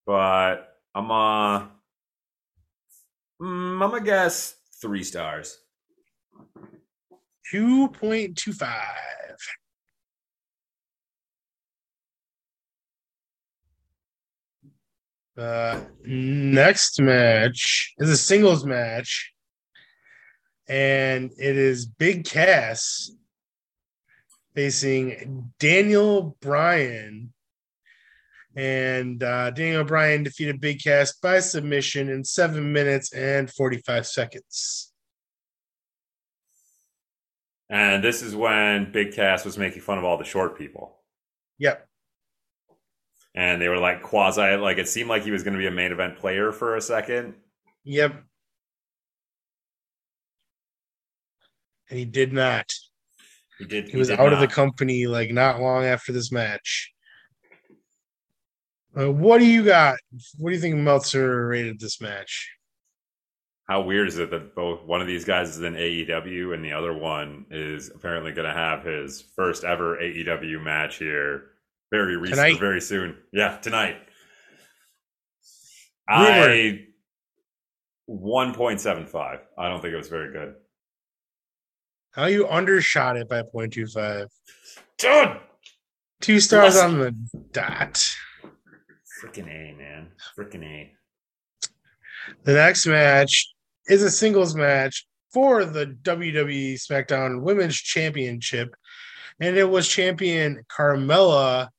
but I'm uh mm, I'm gonna guess three stars. 2.25. Uh, next match is a singles match, and it is Big Cass facing Daniel Bryan. And uh, Daniel Bryan defeated Big Cass by submission in seven minutes and 45 seconds. And this is when Big Cass was making fun of all the short people. Yep. And they were like quasi like it seemed like he was gonna be a main event player for a second. Yep. And he did not. He did He was did out of the company like not long after this match. Uh, what do you got? What do you think Meltzer rated this match? How weird is it that both one of these guys is in AEW and the other one is apparently going to have his first ever AEW match here very recent, Tonight? very soon. Yeah, tonight. Rumor. I one point seven five. I don't think it was very good. How you undershot it by 0.25. Dude, Two stars Bless- on the dot. freaking a man, freaking a. The next match is a singles match for the WWE SmackDown Women's Championship, and it was champion Carmella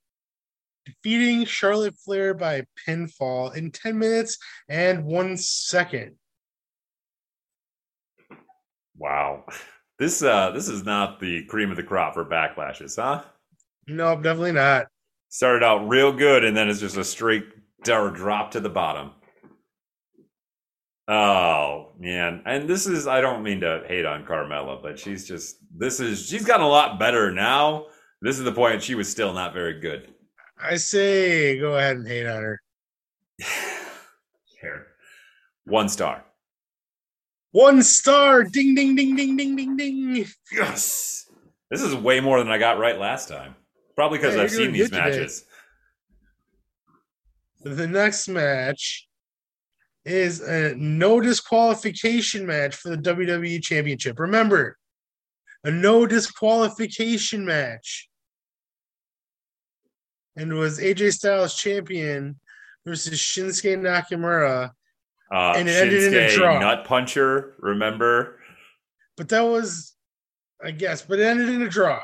defeating Charlotte Flair by pinfall in 10 minutes and one second. Wow, this uh this is not the cream of the crop for backlashes, huh? No, definitely not. started out real good and then it's just a straight drop to the bottom. Oh man, and this is I don't mean to hate on Carmella, but she's just this is she's gotten a lot better now. This is the point she was still not very good. I say go ahead and hate on her. Here, one star. One star. Ding, ding, ding, ding, ding, ding, ding. Yes, this is way more than I got right last time. Probably because Yeah, I've seen these good today. matches. The next match is a no disqualification match for the WWE Championship. Remember, a no disqualification match. And was AJ Styles champion versus Shinsuke Nakamura. Uh, And it ended in a draw. Nut Puncher, remember? But that was, I guess, but it ended in a draw.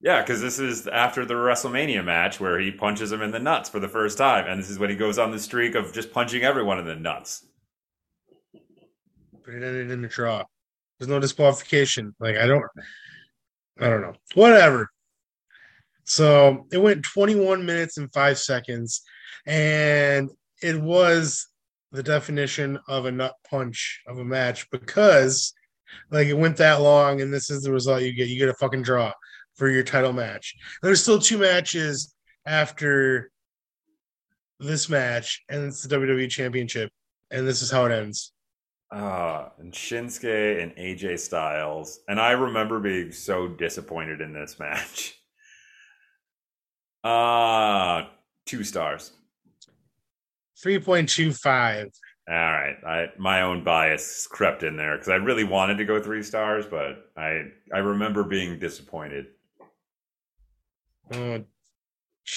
Yeah, because this is after the WrestleMania match where he punches him in the nuts for the first time, and this is when he goes on the streak of just punching everyone in the nuts. But it ended in a draw. There's no disqualification. Like I don't I don't know. Whatever. So it went 21 minutes and five seconds, and it was the definition of a nut punch of a match because like it went that long, and this is the result you get. You get a fucking draw for your title match. There's still two matches after this match, and it's the WWE Championship, and this is how it ends. Uh, and Shinsuke and AJ Styles. And I remember being so disappointed in this match. Uh, two stars. 3.25. All right, I my own bias crept in there because I really wanted to go three stars, but I I remember being disappointed. Oh,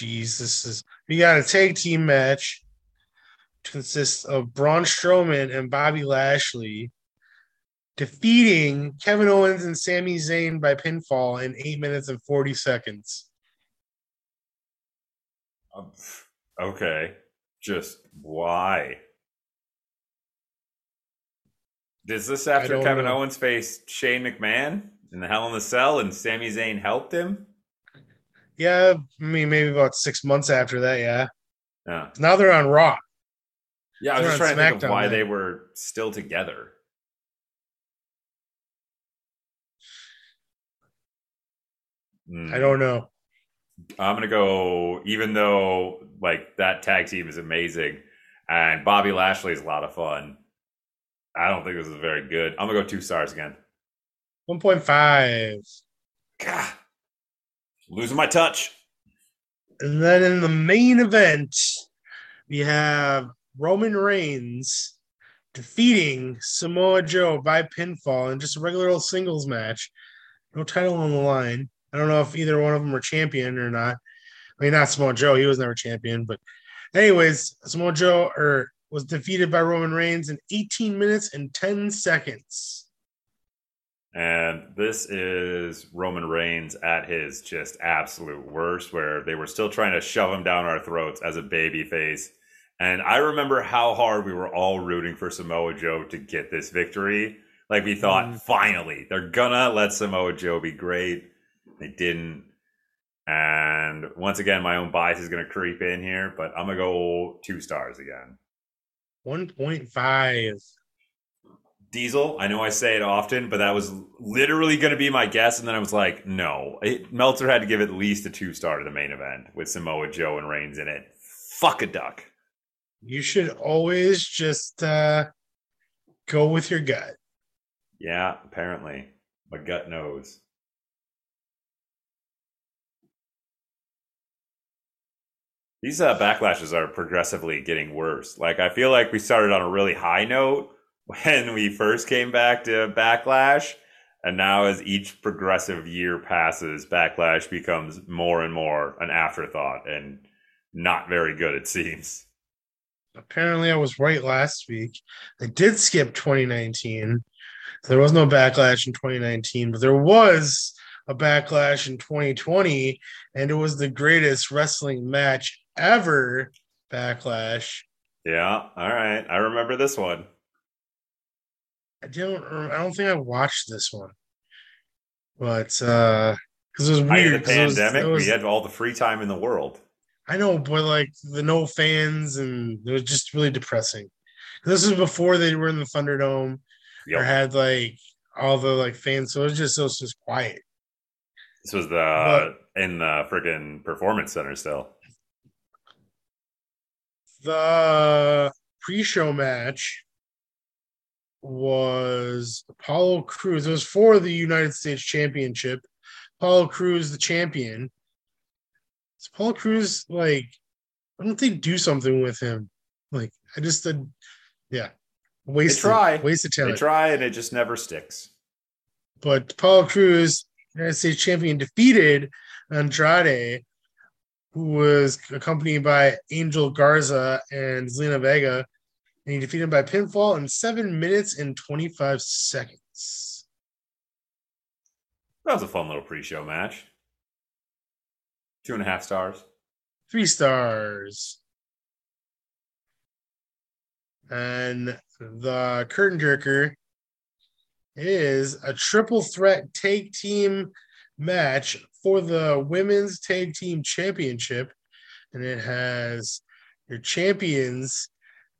is we got a tag team match. Consists of Braun Strowman and Bobby Lashley defeating Kevin Owens and Sami Zayn by pinfall in eight minutes and forty seconds. Um, okay, just why? Is this after Kevin know. Owens faced Shane McMahon in the Hell in the Cell and Sami Zayn helped him? Yeah, I mean maybe about six months after that. Yeah, Yeah. now they're on Raw. Yeah, I was just trying to think of why then. they were still together. Hmm. I don't know. I'm gonna go. Even though like that tag team is amazing, and Bobby Lashley is a lot of fun. I don't think this is very good. I'm gonna go two stars again. 1.5. God, losing my touch. And then in the main event, we have Roman Reigns defeating Samoa Joe by pinfall in just a regular old singles match. No title on the line. I don't know if either one of them were champion or not. I mean, not Samoa Joe. He was never champion. But, anyways, Samoa Joe or was defeated by Roman Reigns in 18 minutes and 10 seconds. And this is Roman Reigns at his just absolute worst, where they were still trying to shove him down our throats as a baby face. And I remember how hard we were all rooting for Samoa Joe to get this victory. Like we thought, Mm. finally, they're gonna let Samoa Joe be great. They didn't. And once again, my own bias is gonna creep in here, but I'm gonna go two stars again. 1.5. Diesel. I know I say it often, but that was literally going to be my guess, and then I was like, no. It, Meltzer had to give at least a two star to the main event with Samoa Joe and Reigns in it. Fuck a duck. You should always just uh, go with your gut. Yeah, apparently my gut knows. These uh, backlashes are progressively getting worse. Like I feel like we started on a really high note when we first came back to backlash, and now as each progressive year passes, backlash becomes more and more an afterthought and not very good. It seems. Apparently, I was right last week. They did skip 2019. There was no backlash in 2019, but there was a backlash in 2020, and it was the greatest wrestling match ever. Backlash. Yeah. All right. I remember this one. I don't. I don't think I watched this one, but uh, because it was weird. the 'cause it was- pandemic, it was- we had all the free time in the world. I know, but like the no fans, and it was just really depressing. This was before they were in the Thunderdome Yep. or had like all the like fans, so it was just it was just quiet. This was the in the freaking performance center still. The pre-show match was Apollo Crews. It was for the United States Championship. Apollo Crews, the champion. Is Apollo Crews like? Why don't they do something with him? Like, I just did, yeah, waste try. waste of talent. They try and it just never sticks. but Apollo Cruz, United States champion, defeated Andrade, who was accompanied by Angel Garza and Zelina Vega, and he defeated him by pinfall in seven minutes and 25 seconds. That was a fun little pre-show match. Two and a half stars. Three stars. And the curtain jerker is a triple threat take team match for the women's tag team championship. And it has your champions,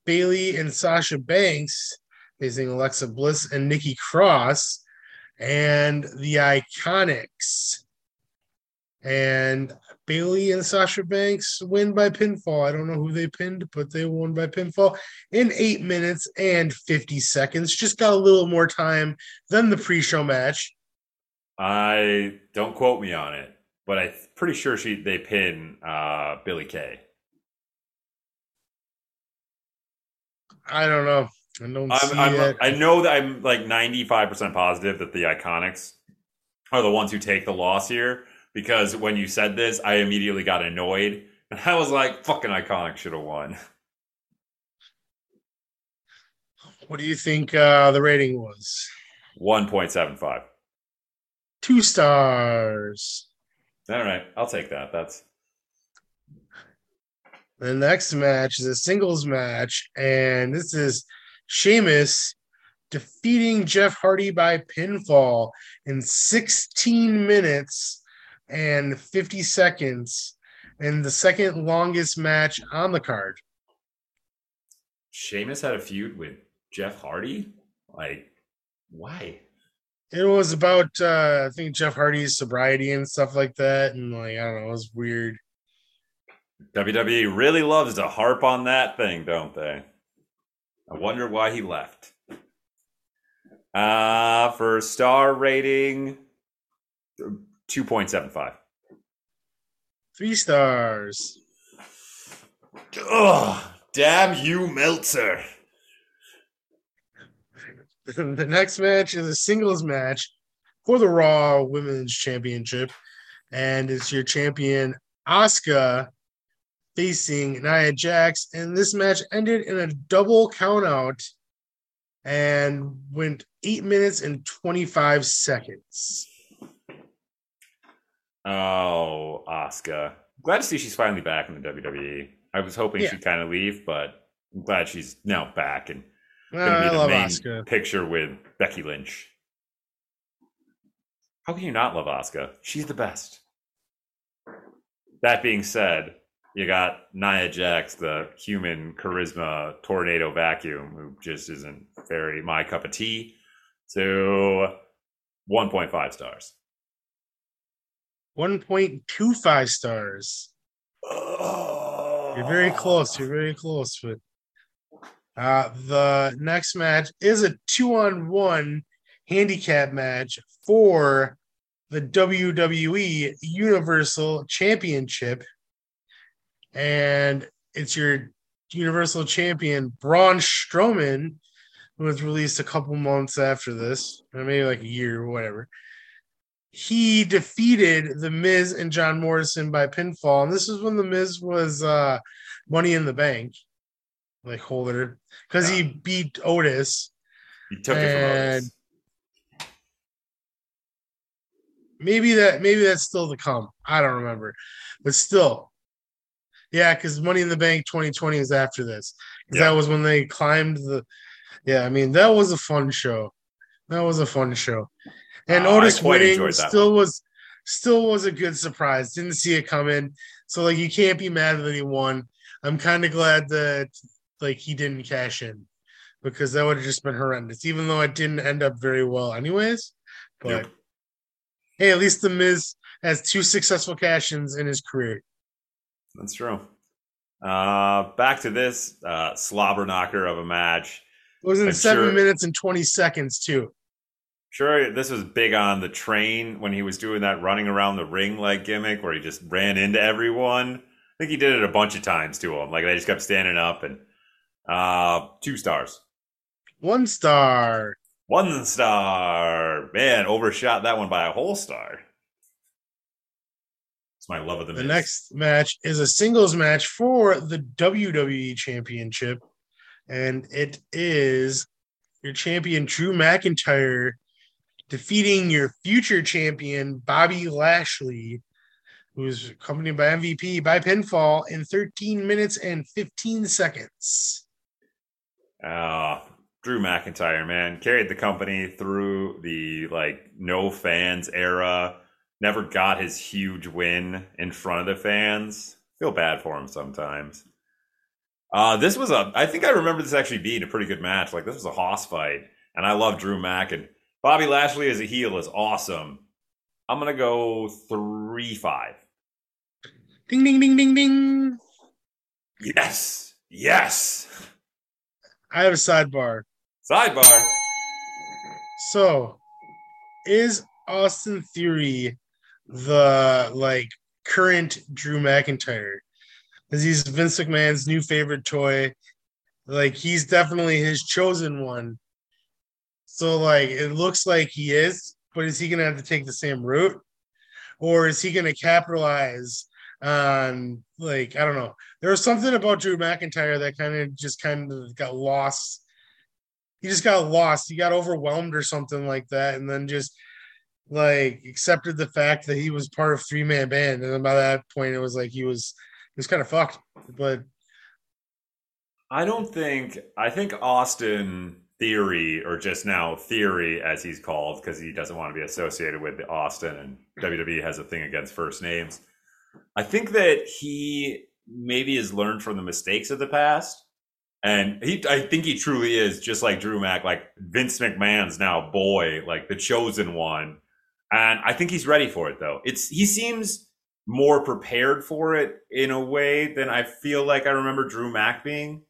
Bayley and Sasha Banks, facing Alexa Bliss and Nikki Cross, and the Iconics. And Bayley and Sasha Banks win by pinfall. I don't know who they pinned, but they won by pinfall in eight minutes and 50 seconds. Just got a little more time than the pre show match. I don't quote me on it, but I'm pretty sure she they pin uh, Billie Kay. I don't know. I don't I'm, see I'm, it. I know that I'm like 95% positive that the Iconics are the ones who take the loss here because when you said this, I immediately got annoyed. And I was like, fucking Iconics should have won. what do you think uh, the rating was? 1.75. Two stars. All right, I'll take that. That's The next match is a singles match, and this is Sheamus defeating Jeff Hardy by pinfall in 16 minutes and 50 seconds and the second longest match on the card. Sheamus had a feud with Jeff Hardy. Like, why? It was about uh I think Jeff Hardy's sobriety and stuff like that, and like I don't know, it was weird. WWE really loves to harp on that thing, don't they? I wonder why he left. Uh for star rating 2.75. Three stars. Ugh, damn you, Meltzer. the next match is a singles match for the Raw Women's Championship, and it's your champion Asuka facing Nia Jax, and this match ended in a double countout and went eight minutes and twenty five seconds. Oh, Asuka. Glad to see she's finally back in the WWE. I was hoping Yeah. she'd kind of leave, but I'm glad she's now back and Be I the love main Asuka. picture with Becky Lynch. How can you not love Asuka? She's the best. That being said, you got Nia Jax, the human charisma tornado vacuum, who just isn't very my cup of tea. So 1.5 stars. One point two five stars. You're very close. You're very close. But uh, the next match is a two on one handicap match for the WWE Universal Championship. And it's your Universal Champion, Braun Strowman, who was released a couple months after this, maybe like a year or whatever. He defeated The Miz and John Morrison by pinfall. And this is when The Miz was uh, Money in the Bank, like holder, because he beat Otis. You took it from Otis. Maybe that maybe that's still to come. I don't remember, but still, yeah, because Money in the Bank 2020 is after this. Yeah. That was when they climbed the. Yeah, I mean that was a fun show. That was a fun show, and Uh, Otis winning still was still was a good surprise. Didn't see it coming, so like you can't be mad that he won. I'm kind of glad that like he didn't cash in because that would have just been horrendous. Even though it didn't end up very well, anyways. But Yep. hey, at least the Miz has two successful cash ins in his career. That's true. Uh, back to this uh, slobber knocker of a match. It was in I'm seven sure- minutes and 20 seconds, too. Sure, this was big on the train when he was doing that running around the ring like gimmick where he just ran into everyone. I think he did it a bunch of times to him. Like they just kept standing up and uh two stars. One star. One star. Man, overshot that one by a whole star. It's my love of the, The next match is a singles match for the WWE Championship. And it is your champion, Drew McIntyre, defeating your future champion, Bobby Lashley, who's accompanied by MVP by pinfall in 13 minutes and 15 seconds. Uh, Drew McIntyre, man, carried the company through the like no fans era. Never got his huge win in front of the fans. Feel bad for him sometimes. Uh, this was a. I think I remember this actually being a pretty good match. Like this was a hoss fight, and I love Drew Mac and Bobby Lashley as a heel is awesome. I'm gonna go three five. Ding, ding, ding, ding, ding. Yes, yes. I have a sidebar. Sidebar. So, is Austin Theory the like current Drew McIntyre? Because he's Vince McMahon's new favorite toy. Like he's definitely his chosen one. So like it looks like he is, but is he gonna have to take the same route? Or is he gonna capitalize on like I don't know. There was something about Drew McIntyre that kind of just kind of got lost he just got lost. He got overwhelmed or something like that, and then just like accepted the fact that he was part of three man band. And then by that point, it was like he was he was kind of fucked. But I don't think I think Austin Theory or just now Theory as he's called because he doesn't want to be associated with Austin and WWE has a thing against first names. I think that he maybe has learned from the mistakes of the past And he, I think he truly is just like Drew Mack, like Vince McMahon's now boy, like the chosen one. And I think he's ready for it though. It's he seems more prepared for it in a way than I feel like I remember Drew Mack being.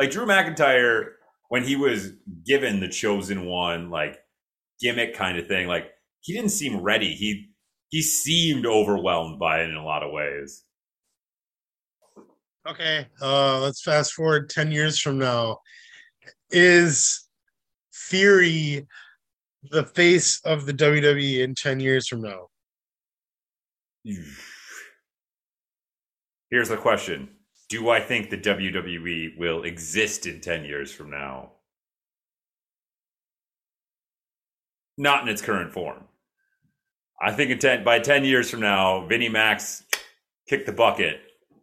Like Drew McIntyre, when he was given the chosen one, like gimmick kind of thing, like he didn't seem ready. He he seemed overwhelmed by it in a lot of ways. Okay, uh, let's fast forward 10 years from now. Is Theory the face of the WWE in 10 years from now? Here's the question Do I think the WWE will exist in 10 years from now? Not in its current form. I think in 10, by 10 years from now, Vinnie Max kicked the bucket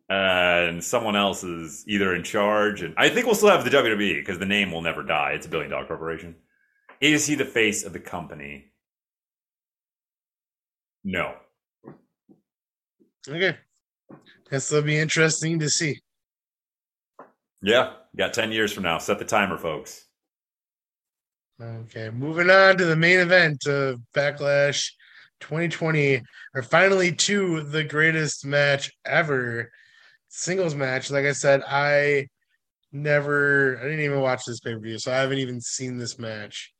uh, and someone else is either in charge. And I think we'll still have the WWE because the name will never die. It's a billion dollar corporation. Is he the face of the company? No. Okay. This will be interesting to see. Yeah, got 10 years from now. Set the timer, folks. Okay, moving on to the main event of Backlash 2020, or finally to the greatest match ever singles match. Like I said, I never, I didn't even watch this pay per view, so I haven't even seen this match.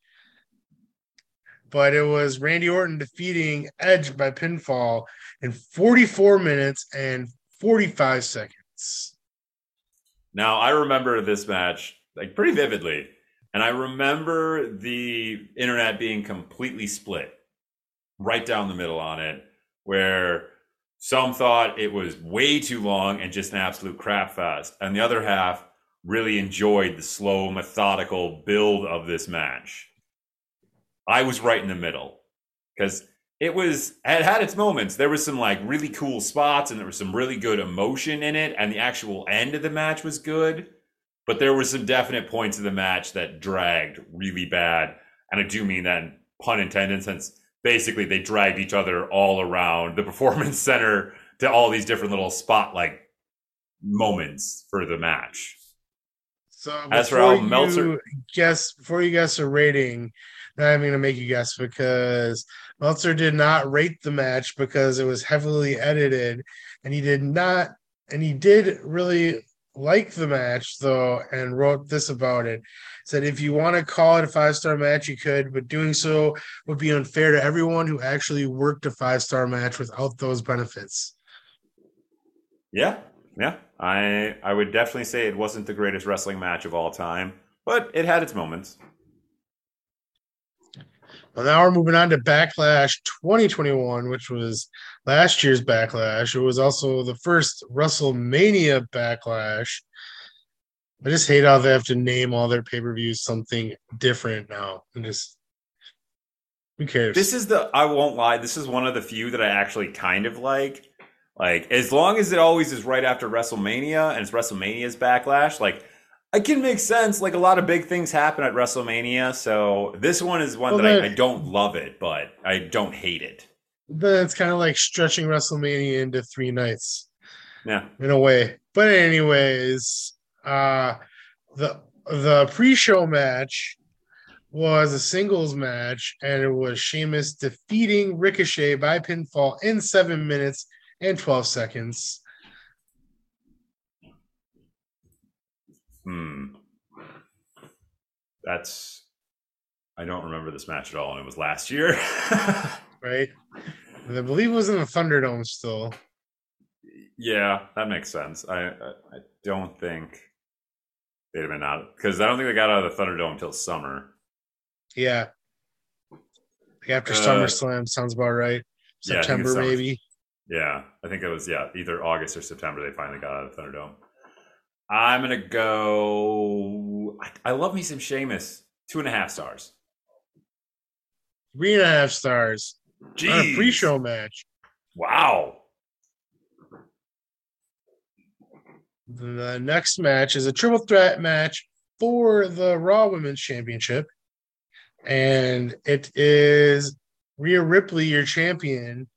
But it was Randy Orton defeating Edge by pinfall in 44 minutes and 45 seconds. Now, I remember this match like pretty vividly. And I remember the internet being completely split right down the middle on it, where some thought it was way too long and just an absolute crap fest. And the other half really enjoyed the slow, methodical build of this match. I was right in the middle because it was it had its moments. There was some like really cool spots and there was some really good emotion in it, and the actual end of the match was good. But there were some definite points of the match that dragged really bad. And I do mean that pun intended, since basically they dragged each other all around the performance center to all these different little spotlight moments for the match. So as for Meltzer, guess before you guess a rating, I'm going to make you guess because Meltzer did not rate the match because it was heavily edited, and he did not, and he did really like the match though, and wrote this about it. Said if you want to call it a five star match, you could, but doing so would be unfair to everyone who actually worked a five star match without those benefits. Yeah, yeah, I I would definitely say it wasn't the greatest wrestling match of all time, but it had its moments. Well, now we're moving on to Backlash 2021, which was last year's Backlash. It was also the first WrestleMania Backlash. I just hate how they have to name all their pay per views something different now. And just who cares? This is the I won't lie. This is one of the few that I actually kind of like. Like as long as it always is right after WrestleMania and it's WrestleMania's Backlash, like I can make sense. Like a lot of big things happen at WrestleMania, so this one is one well, that I, I, don't love it, but I don't hate it. Then it's kind of like stretching WrestleMania into three nights. Yeah, in a way. But anyways, uh the the pre-show match was a singles match, and it was Sheamus defeating Ricochet by pinfall in seven minutes and twelve seconds. Hmm. That's. I don't remember this match at all, and it was last year. right. And I believe it was in the Thunderdome still. Yeah, that makes sense. I I, I don't think they'd have been out because I don't think they got out of the Thunderdome until summer. Yeah. Like after uh, SummerSlam sounds about right. September yeah, maybe. Yeah, I think it was yeah either August or September they finally got out of the Thunderdome. I'm gonna go. I, I love me some Sheamus. Two and a half stars. Three and a half stars. Jeez. A pre-show match. Wow. The next match is a triple threat match for the Raw Women's Championship. And it is Rhea Ripley, your champion,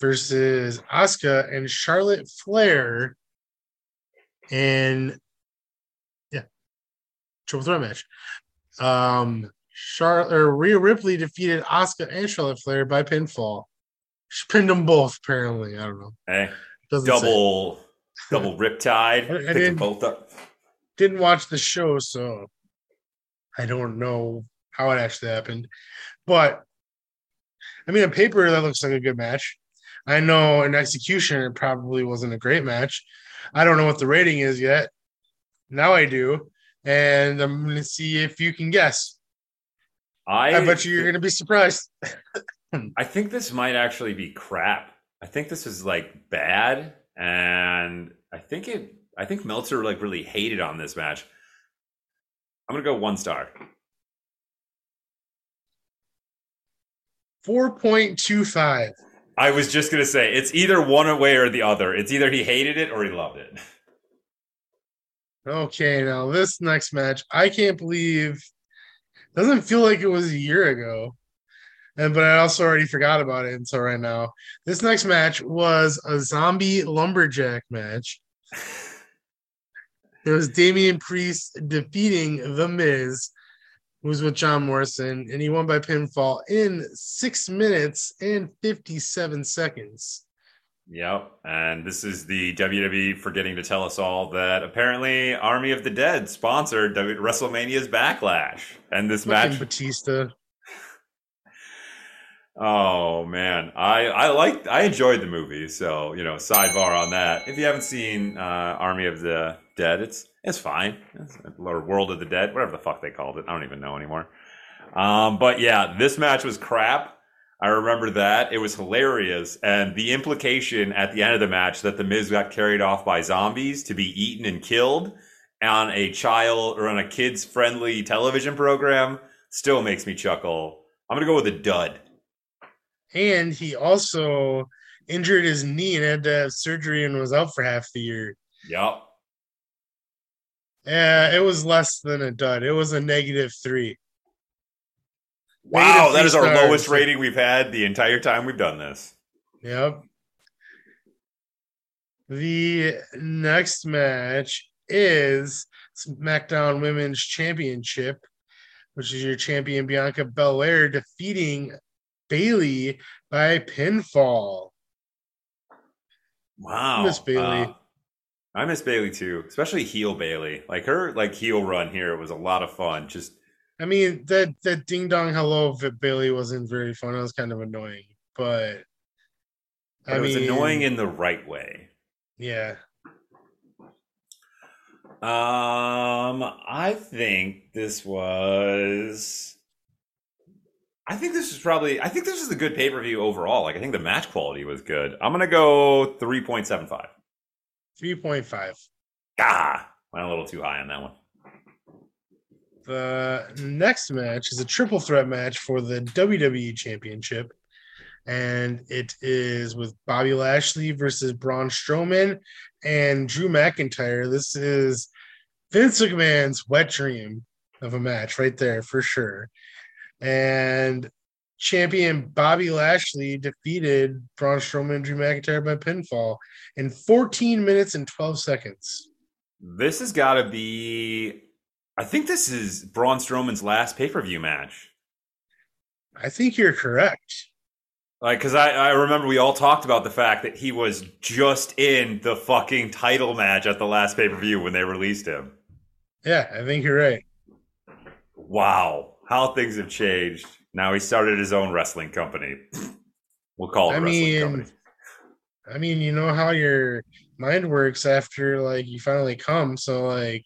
versus Asuka and Charlotte Flair. And yeah. triple threat match. Um, Charlotte or Rhea Ripley defeated Asuka and Charlotte Flair by pinfall. She pinned them both, apparently. I don't know. Hey, Doesn't say. Double riptide. I- I didn't- both up. Didn't watch the show, so I don't know how it actually happened. But I mean, on paper, that looks like a good match. I know in execution, it probably wasn't a great match. I don't know what the rating is yet. Now I do. And I'm going to see if you can guess. I, I bet you you're going to be surprised. I think this might actually be crap. I think this is like bad, and I think it. I think Meltzer like really hated on this match. I'm gonna go one star. 4.25. I was just gonna say it's either one way or the other. It's either he hated it or he loved it. Okay, now this next match, I can't believe doesn't feel like it was a year ago. And but I also already forgot about it until right now. This next match was a zombie lumberjack match. It was Damian Priest defeating The Miz, who was with John Morrison, and he won by pinfall in six minutes and 57 seconds. Yep, and this is the WWE forgetting to tell us all that apparently Army of the Dead sponsored WrestleMania's Backlash, and this Fucking match Batista. Oh man, I I liked I enjoyed the movie. So you know, sidebar on that. If you haven't seen uh, Army of the Dead, it's it's fine. Or World of the Dead, whatever the fuck they called it. I don't even know anymore. Um, but yeah, this match was crap. I remember that it was hilarious, and the implication at the end of the match that the Miz got carried off by zombies to be eaten and killed on a child or on a kids friendly television program still makes me chuckle. I'm gonna go with a dud. And he also injured his knee and had to have surgery and was out for half the year. Yep. Yeah, it was less than a dud. It was a negative three. Wow, Negative that is our stars. lowest rating we've had the entire time we've done this. Yep. The next match is SmackDown Women's Championship, which is your champion Bianca Belair defeating Bayley by pinfall. Wow. Miss Bayley. Uh, I miss Bayley too, especially heel Bayley. Like her like heel run here was a lot of fun. Just I mean that that ding dong hello of Bayley wasn't very fun. It was kind of annoying, but but it was annoying in the right way. yeah. Um, I think this was. I think this is probably. I think this is a good pay per view overall. Like I think the match quality was good. I'm gonna go three point seven five. Three point five. Ah, went a little too high on that one. The next match is a triple threat match for the WWE Championship. And it is with Bobby Lashley versus Braun Strowman and Drew McIntyre. This is Vince McMahon's wet dream of a match right there for sure. And champion Bobby Lashley defeated Braun Strowman and Drew McIntyre by pinfall in 14 minutes and 12 seconds. This has got to be. I think this is Braun Strowman's last pay per view match. I think you're correct. Like, because I, I remember we all talked about the fact that he was just in the fucking title match at the last pay per view when they released him. Yeah, I think you're right. Wow, how things have changed. Now he started his own wrestling company. we'll call it I wrestling mean, company. I mean, you know how your mind works after like you finally come. So like,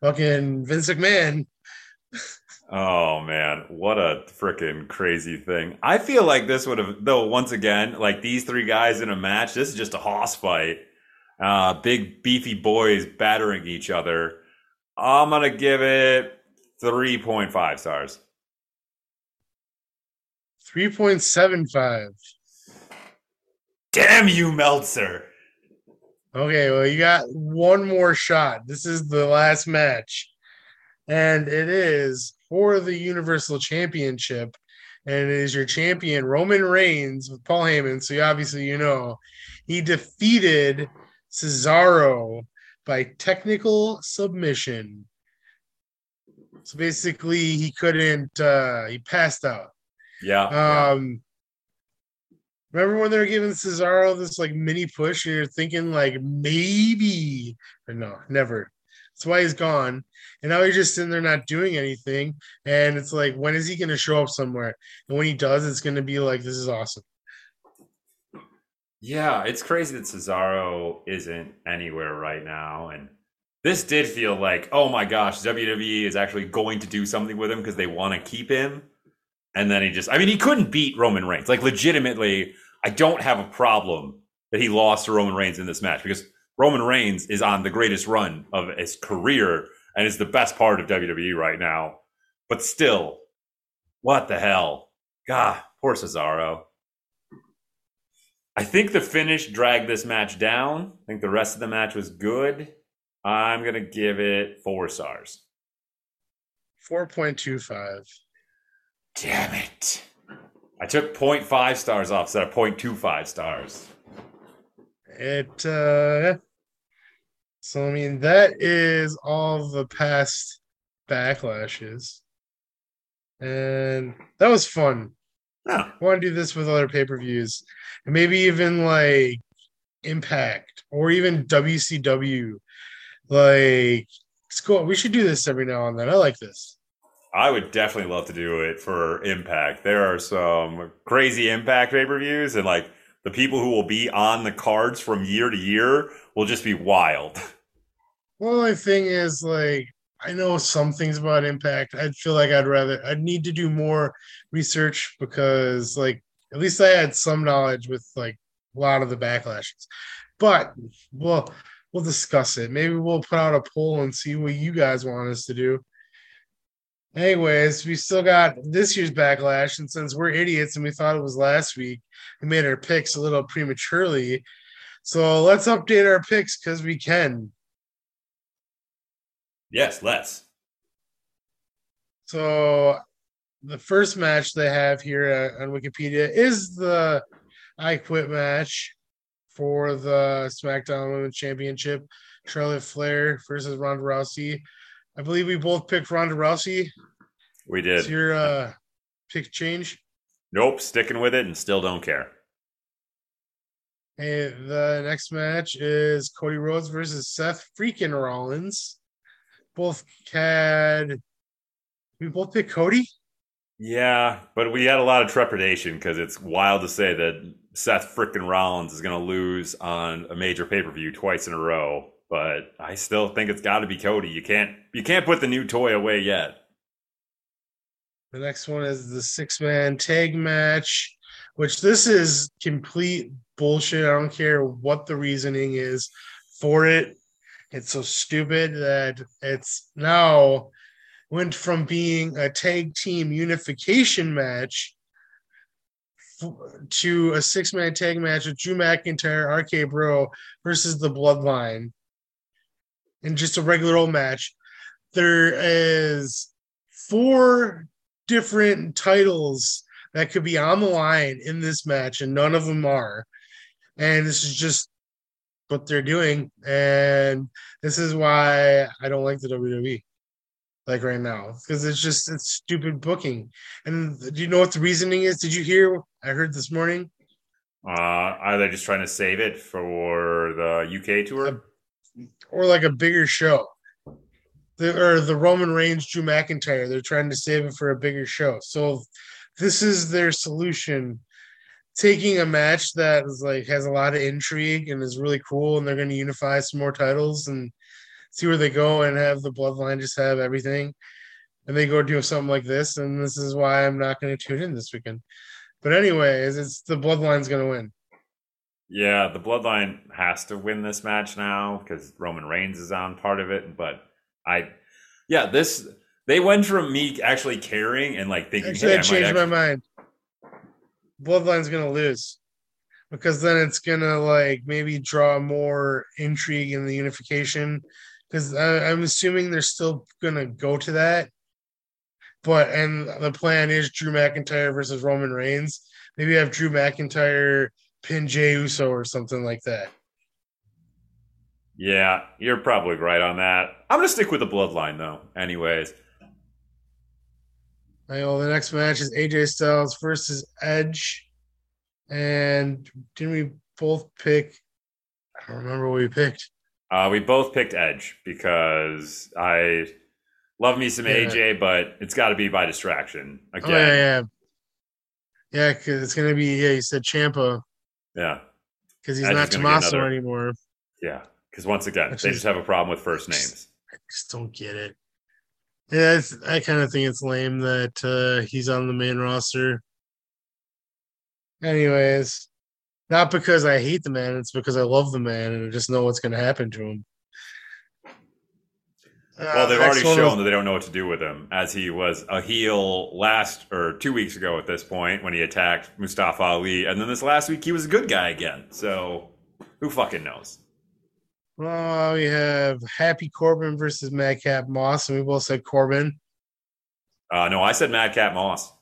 fucking Vince McMahon. Oh man, what a freaking crazy thing. I feel like this would have though once again, like these three guys in a match, this is just a hoss fight. Uh big beefy boys battering each other. I'm gonna give it 3.5 stars. Three point seven five. Damn you, Meltzer. Okay, well, you got one more shot. This is the last match, and it is for the Universal Championship, and it is your champion Roman Reigns with Paul Heyman. So you obviously you know he defeated Cesaro by technical submission. So basically, he couldn't. uh He passed out. Yeah. yeah. Um, remember when they were giving Cesaro this like mini push, and you're thinking like maybe, or no, never. That's why he's gone. And now he's just sitting there not doing anything. And it's like, when is he going to show up somewhere? And when he does, it's going to be like, this is awesome. Yeah, it's crazy that Cesaro isn't anywhere right now. And this did feel like, oh my gosh, WWE is actually going to do something with him because they want to keep him. And then he just, I mean, he couldn't beat Roman Reigns. Like, legitimately, I don't have a problem that he lost to Roman Reigns in this match because Roman Reigns is on the greatest run of his career and is the best part of WWE right now. But still, what the hell? God, poor Cesaro. I think the finish dragged this match down. I think the rest of the match was good. I'm going to give it four stars. 4.25. Damn it. I took 0.5 stars off instead of 0.25 stars. It, uh, so I mean, that is all the past backlashes. And that was fun. Yeah. I want to do this with other pay per views, and maybe even like Impact or even WCW. Like, it's cool. We should do this every now and then. I like this. I would definitely love to do it for Impact. There are some crazy Impact pay per views, and like the people who will be on the cards from year to year will just be wild. Well, the thing is, like, I know some things about Impact. I feel like I'd rather, I'd need to do more research because, like, at least I had some knowledge with like a lot of the backlashes. But we'll we'll discuss it. Maybe we'll put out a poll and see what you guys want us to do. Anyways, we still got this year's backlash, and since we're idiots and we thought it was last week, we made our picks a little prematurely. So let's update our picks because we can. Yes, let's. So the first match they have here uh, on Wikipedia is the I Quit match for the SmackDown Women's Championship. Charlotte Flair versus Ronda Rousey. I believe we both picked Ronda Rousey. We did. Is your uh, pick change? Nope, sticking with it and still don't care. Hey, the next match is Cody Rhodes versus Seth freaking Rollins. Both had we both picked Cody. Yeah, but we had a lot of trepidation because it's wild to say that Seth freaking Rollins is going to lose on a major pay per view twice in a row. But I still think it's got to be Cody. You can't you can't put the new toy away yet. The next one is the six man tag match, which this is complete bullshit. I don't care what the reasoning is for it. It's so stupid that it's now went from being a tag team unification match to a six man tag match with Drew McIntyre, RK Bro versus the Bloodline in just a regular old match. There is four different titles that could be on the line in this match, and none of them are. And this is just what they're doing. And this is why I don't like the WWE like right now because it's just it's stupid booking. And do you know what the reasoning is? Did you hear? I heard this morning. Uh, are they just trying to save it for the UK tour, or like a bigger show? The, or the Roman Reigns, Drew McIntyre. They're trying to save it for a bigger show. So this is their solution. Taking a match that is like has a lot of intrigue and is really cool, and they're going to unify some more titles and see where they go and have the bloodline just have everything. And they go do something like this, and this is why I'm not going to tune in this weekend. But anyways, it's the bloodline's going to win. Yeah, the bloodline has to win this match now because Roman Reigns is on part of it. But I, yeah, this they went from me actually caring and like thinking. Actually, hey, I changed my mind. Bloodline's going to lose because then it's gonna like maybe draw more intrigue in the unification because I'm assuming they're still gonna go to that. But and the plan is Drew McIntyre versus Roman Reigns. Maybe have Drew McIntyre pin Jey Uso or something like that. Yeah, you're probably right on that. I'm gonna stick with the bloodline though. Anyways, know the next match is AJ Styles versus Edge. And didn't we both pick? I don't remember what we picked. Uh, we both picked Edge because I love me some Yeah. AJ, but it's got to be by distraction again. Oh, yeah, yeah. Yeah, because it's going to be, yeah, you said Ciampa yeah, because he's not is Tommaso another- anymore. yeah. Because once again, Which they just have a problem with first names. I just don't get it. Yeah, it's, I kind of think it's lame that uh, he's on the main roster. Anyways, not because I hate the man, it's because I love the man and I just know what's going to happen to him. Well, they've already shown was- that they don't know what to do with him, as he was a heel last or two weeks ago at this point when he attacked Mustafa Ali, and then this last week he was a good guy again. So who fucking knows? Well, we have Happy Corbin versus Madcap Moss, and we both said Corbin. Uh, no, I said Madcap Moss.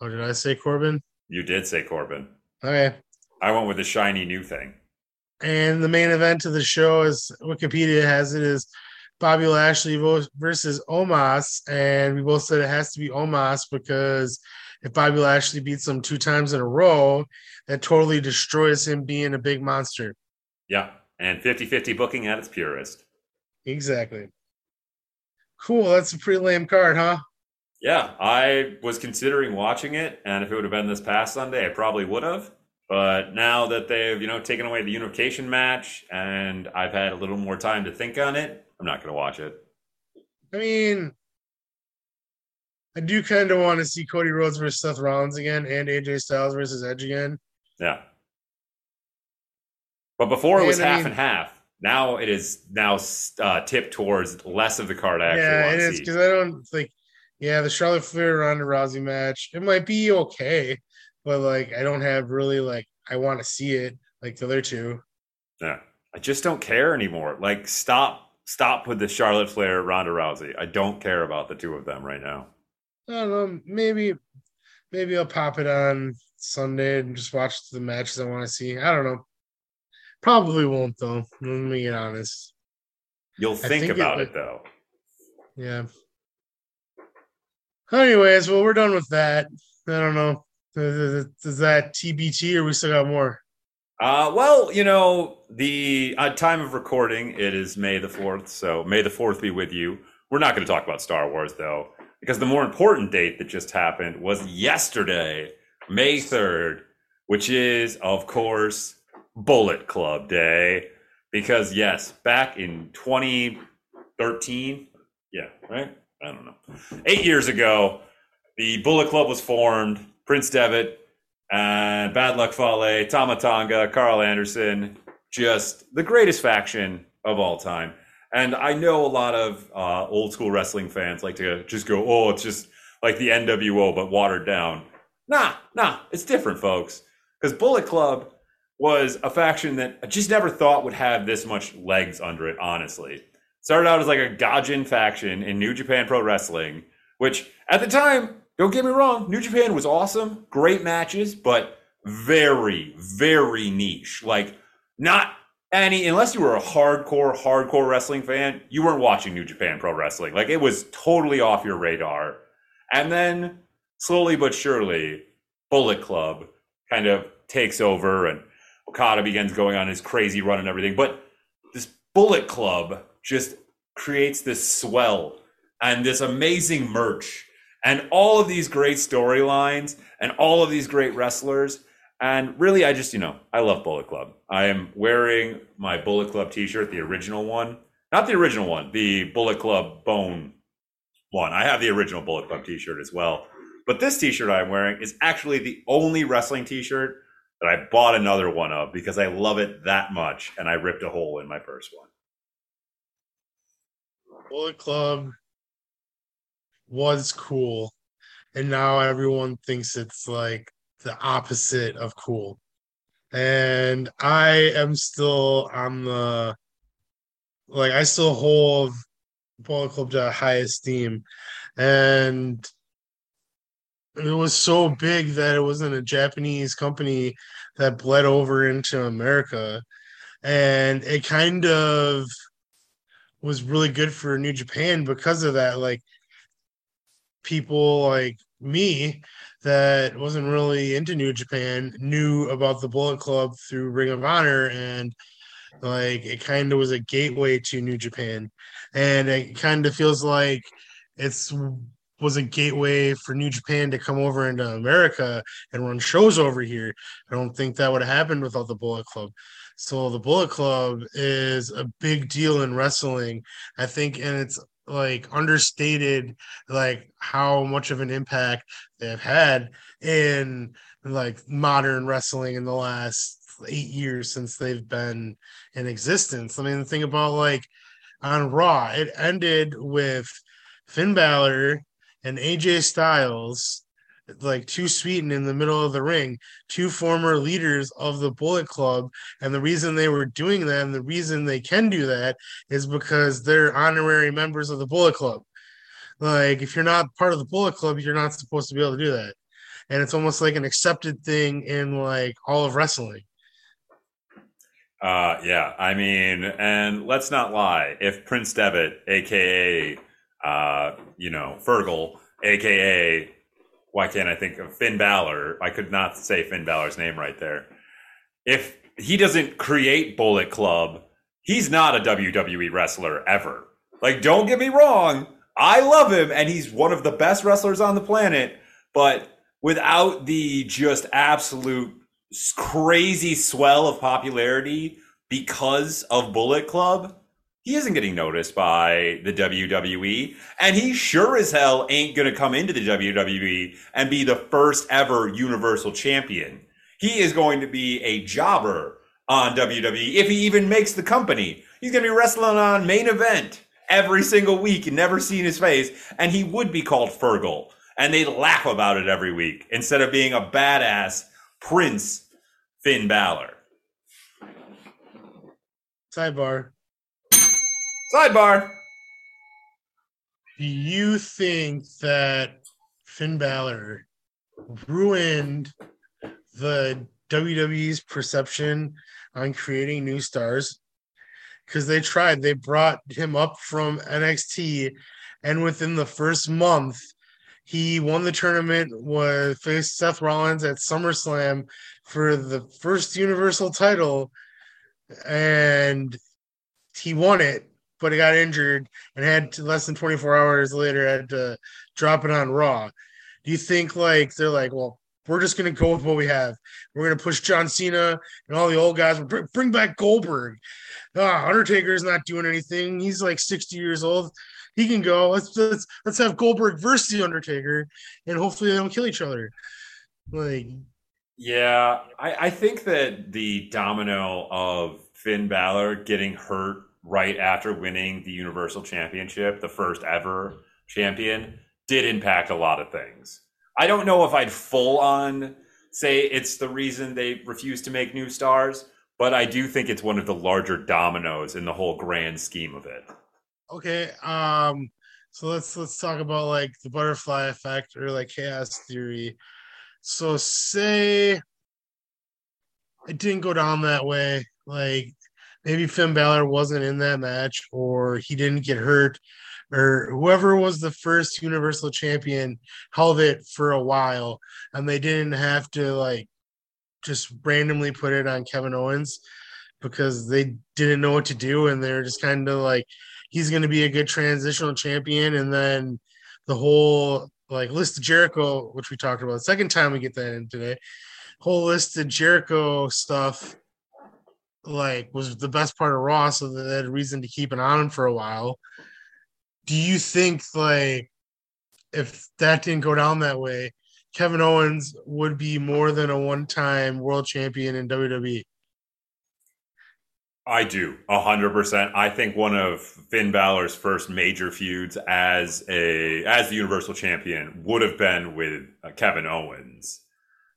Oh, did I say Corbin? You did say Corbin. Okay. I went with the shiny new thing. And the main event of the show is Wikipedia has it is Bobby Lashley versus Omos, and we both said it has to be Omos because if Bobby Lashley beats him two times in a row, that totally destroys him being a big monster. Yeah, and 50-50 booking at its purest. Exactly. Cool. That's a pretty lame card, huh? Yeah, I was considering watching it, and if it would have been this past Sunday, I probably would have. But now that they've, you know, taken away the unification match, and I've had a little more time to think on it, I'm not going to watch it. I mean, I do kind of want to see Cody Rhodes versus Seth Rollins again and AJ Styles versus Edge again. Yeah. But before it was I half mean- and half. Now it is now uh, tipped towards less of the card I actually yeah, it see. because I don't think. Yeah, the Charlotte Flair Ronda Rousey match it might be okay, but like I don't have really like I want to see it like the other two. Yeah. I just don't care anymore. Like, stop, stop with the Charlotte Flair, Ronda Rousey. I don't care about the two of them right now. I don't know. Maybe, maybe I'll pop it on Sunday and just watch the matches I want to see. I don't know. Probably won't though. Let me get honest. You'll think, think about would- it though. Yeah. Anyways, well, we're done with that. I don't know. Is is that TBT or we still got more? Uh, well, you know, the uh, time of recording, it is May the 4th. So May the 4th be with you. We're not going to talk about Star Wars, though, because the more important date that just happened was yesterday, May 3rd, which is, of course, Bullet Club Day. Because, yes, back in 2013, yeah, right? I don't know. Eight years ago, the Bullet Club was formed. Prince Devitt and Bad Luck Fale, Tamatanga, Karl Anderson, just the greatest faction of all time. And I know a lot of uh, old school wrestling fans like to just go, oh, it's just like the NWO, but watered down. Nah, nah, it's different, folks. Because Bullet Club was a faction that I just never thought would have this much legs under it, honestly. Started out as like a Gaijin faction in New Japan Pro Wrestling, which at the time, don't get me wrong, New Japan was awesome, great matches, but very, very niche. Like, not any, unless you were a hardcore, hardcore wrestling fan, you weren't watching New Japan Pro Wrestling. Like, it was totally off your radar. And then, slowly but surely, Bullet Club kind of takes over, and Okada begins going on his crazy run and everything. But this Bullet Club just creates this swell and this amazing merch and all of these great storylines and all of these great wrestlers. And really, I just, you know, I love Bullet Club. I am wearing my Bullet Club t shirt, the original one. Not the original one, the Bullet Club Bone one. I have the original Bullet Club t shirt as well. But this t shirt I'm wearing is actually the only wrestling t shirt that I bought another one of because I love it that much. And I ripped a hole in my first one. Bullet Club was cool, and now everyone thinks it's like the opposite of cool. And I am still on the like I still hold Bullet Club to high esteem, and it was so big that it wasn't a Japanese company that bled over into America, and it kind of was really good for New Japan because of that. Like people like me that wasn't really into New Japan knew about the Bullet Club through Ring of Honor and like it kind of was a gateway to New Japan. And it kind of feels like it's was a gateway for New Japan to come over into America and run shows over here. I don't think that would have happened without the Bullet Club. So the Bullet Club is a big deal in wrestling. I think and it's like understated like how much of an impact they've had in like modern wrestling in the last eight years since they've been in existence. I mean, think about like on Raw, it ended with Finn Balor and AJ Styles like too sweetened in the middle of the ring, two former leaders of the Bullet Club. And the reason they were doing that and the reason they can do that is because they're honorary members of the Bullet Club. Like, if you're not part of the Bullet Club, you're not supposed to be able to do that. And it's almost like an accepted thing in like all of wrestling. Uh, yeah, I mean, and let's not lie. If Prince Devitt, aka, uh, you know, Fergal, aka why can't I think of Finn Balor? I could not say Finn Balor's name right there. If he doesn't create Bullet Club, he's not a WWE wrestler ever. Like, don't get me wrong, I love him and he's one of the best wrestlers on the planet, but without the just absolute crazy swell of popularity because of Bullet Club, he isn't getting noticed by the WWE. And he sure as hell ain't going to come into the WWE and be the first ever Universal Champion. He is going to be a jobber on WWE if he even makes the company. He's going to be wrestling on main event every single week and never seen his face. And he would be called Fergal. And they laugh about it every week instead of being a badass Prince Finn Balor. Sidebar. Sidebar. Do you think that Finn Balor ruined the WWE's perception on creating new stars? Because they tried, they brought him up from NXT, and within the first month, he won the tournament with faced Seth Rollins at SummerSlam for the first Universal title, and he won it but he got injured and had to, less than 24 hours later had to drop it on Raw. Do you think like they're like, well, we're just gonna go with what we have. We're gonna push John Cena and all the old guys. Bring, bring back Goldberg. Ah, Undertaker's not doing anything. He's like 60 years old. He can go. Let's let's let's have Goldberg versus the Undertaker, and hopefully they don't kill each other. Like, yeah, I, I think that the domino of Finn Balor getting hurt right after winning the Universal Championship, the first ever champion, did impact a lot of things. I don't know if I'd full on say it's the reason they refuse to make new stars, but I do think it's one of the larger dominoes in the whole grand scheme of it. Okay, um so let's let's talk about like the butterfly effect or like chaos theory. So say it didn't go down that way. Like maybe Finn Balor wasn't in that match or he didn't get hurt or whoever was the first universal champion held it for a while and they didn't have to like just randomly put it on Kevin Owens because they didn't know what to do and they're just kind of like he's going to be a good transitional champion. And then the whole like list of Jericho which we talked about the second time we get that in today whole list of Jericho stuff like was the best part of Raw, so they had a reason to keep an eye on him for a while. Do you think like if that didn't go down that way, Kevin Owens would be more than a one-time world champion in WWE? I do, a hundred percent. I think one of Finn Balor's first major feuds as a as the Universal Champion would have been with uh, Kevin Owens,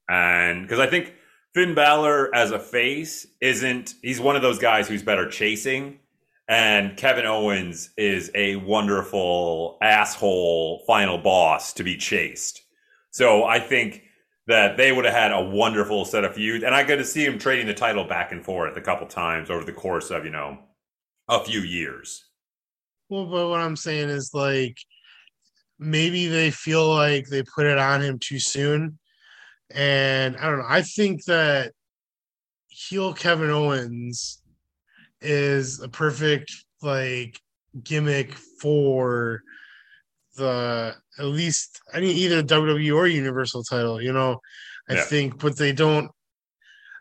and because I think Finn Balor as a face isn't he's one of those guys who's better chasing and Kevin Owens is a wonderful asshole final boss to be chased. So I think that they would have had a wonderful set of feuds and I got to see him trading the title back and forth a couple times over the course of, you know, a few years. Well, but what I'm saying is like maybe they feel like they put it on him too soon. And I don't know. I think that heel Kevin Owens is a perfect like gimmick for the at least I mean either WWE or Universal title, you know. I Yeah. think, but they don't.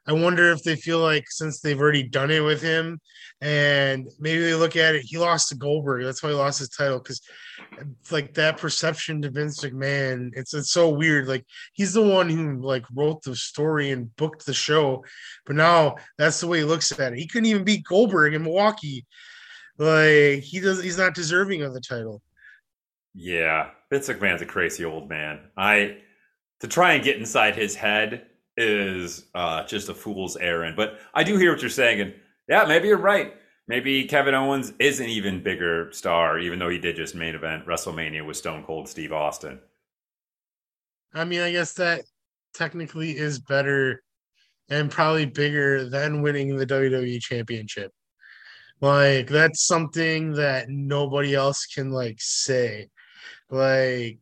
I wonder if they feel like since they've already done it with him, and maybe they look at it, he lost to Goldberg. That's why he lost his title because, like that perception to Vince McMahon, it's it's so weird. Like he's the one who like wrote the story and booked the show, but now that's the way he looks at it. He couldn't even beat Goldberg in Milwaukee. Like he does, he's not deserving of the title. Yeah, Vince McMahon's a crazy old man. I to try and get inside his head is uh, just a fool's errand. But I do hear what you're saying, and yeah, maybe you're right. Maybe Kevin Owens is an even bigger star, even though he did just main event WrestleMania with Stone Cold Steve Austin. I mean, I guess that technically is better and probably bigger than winning the WWE championship. Like that's something that nobody else can like say. Like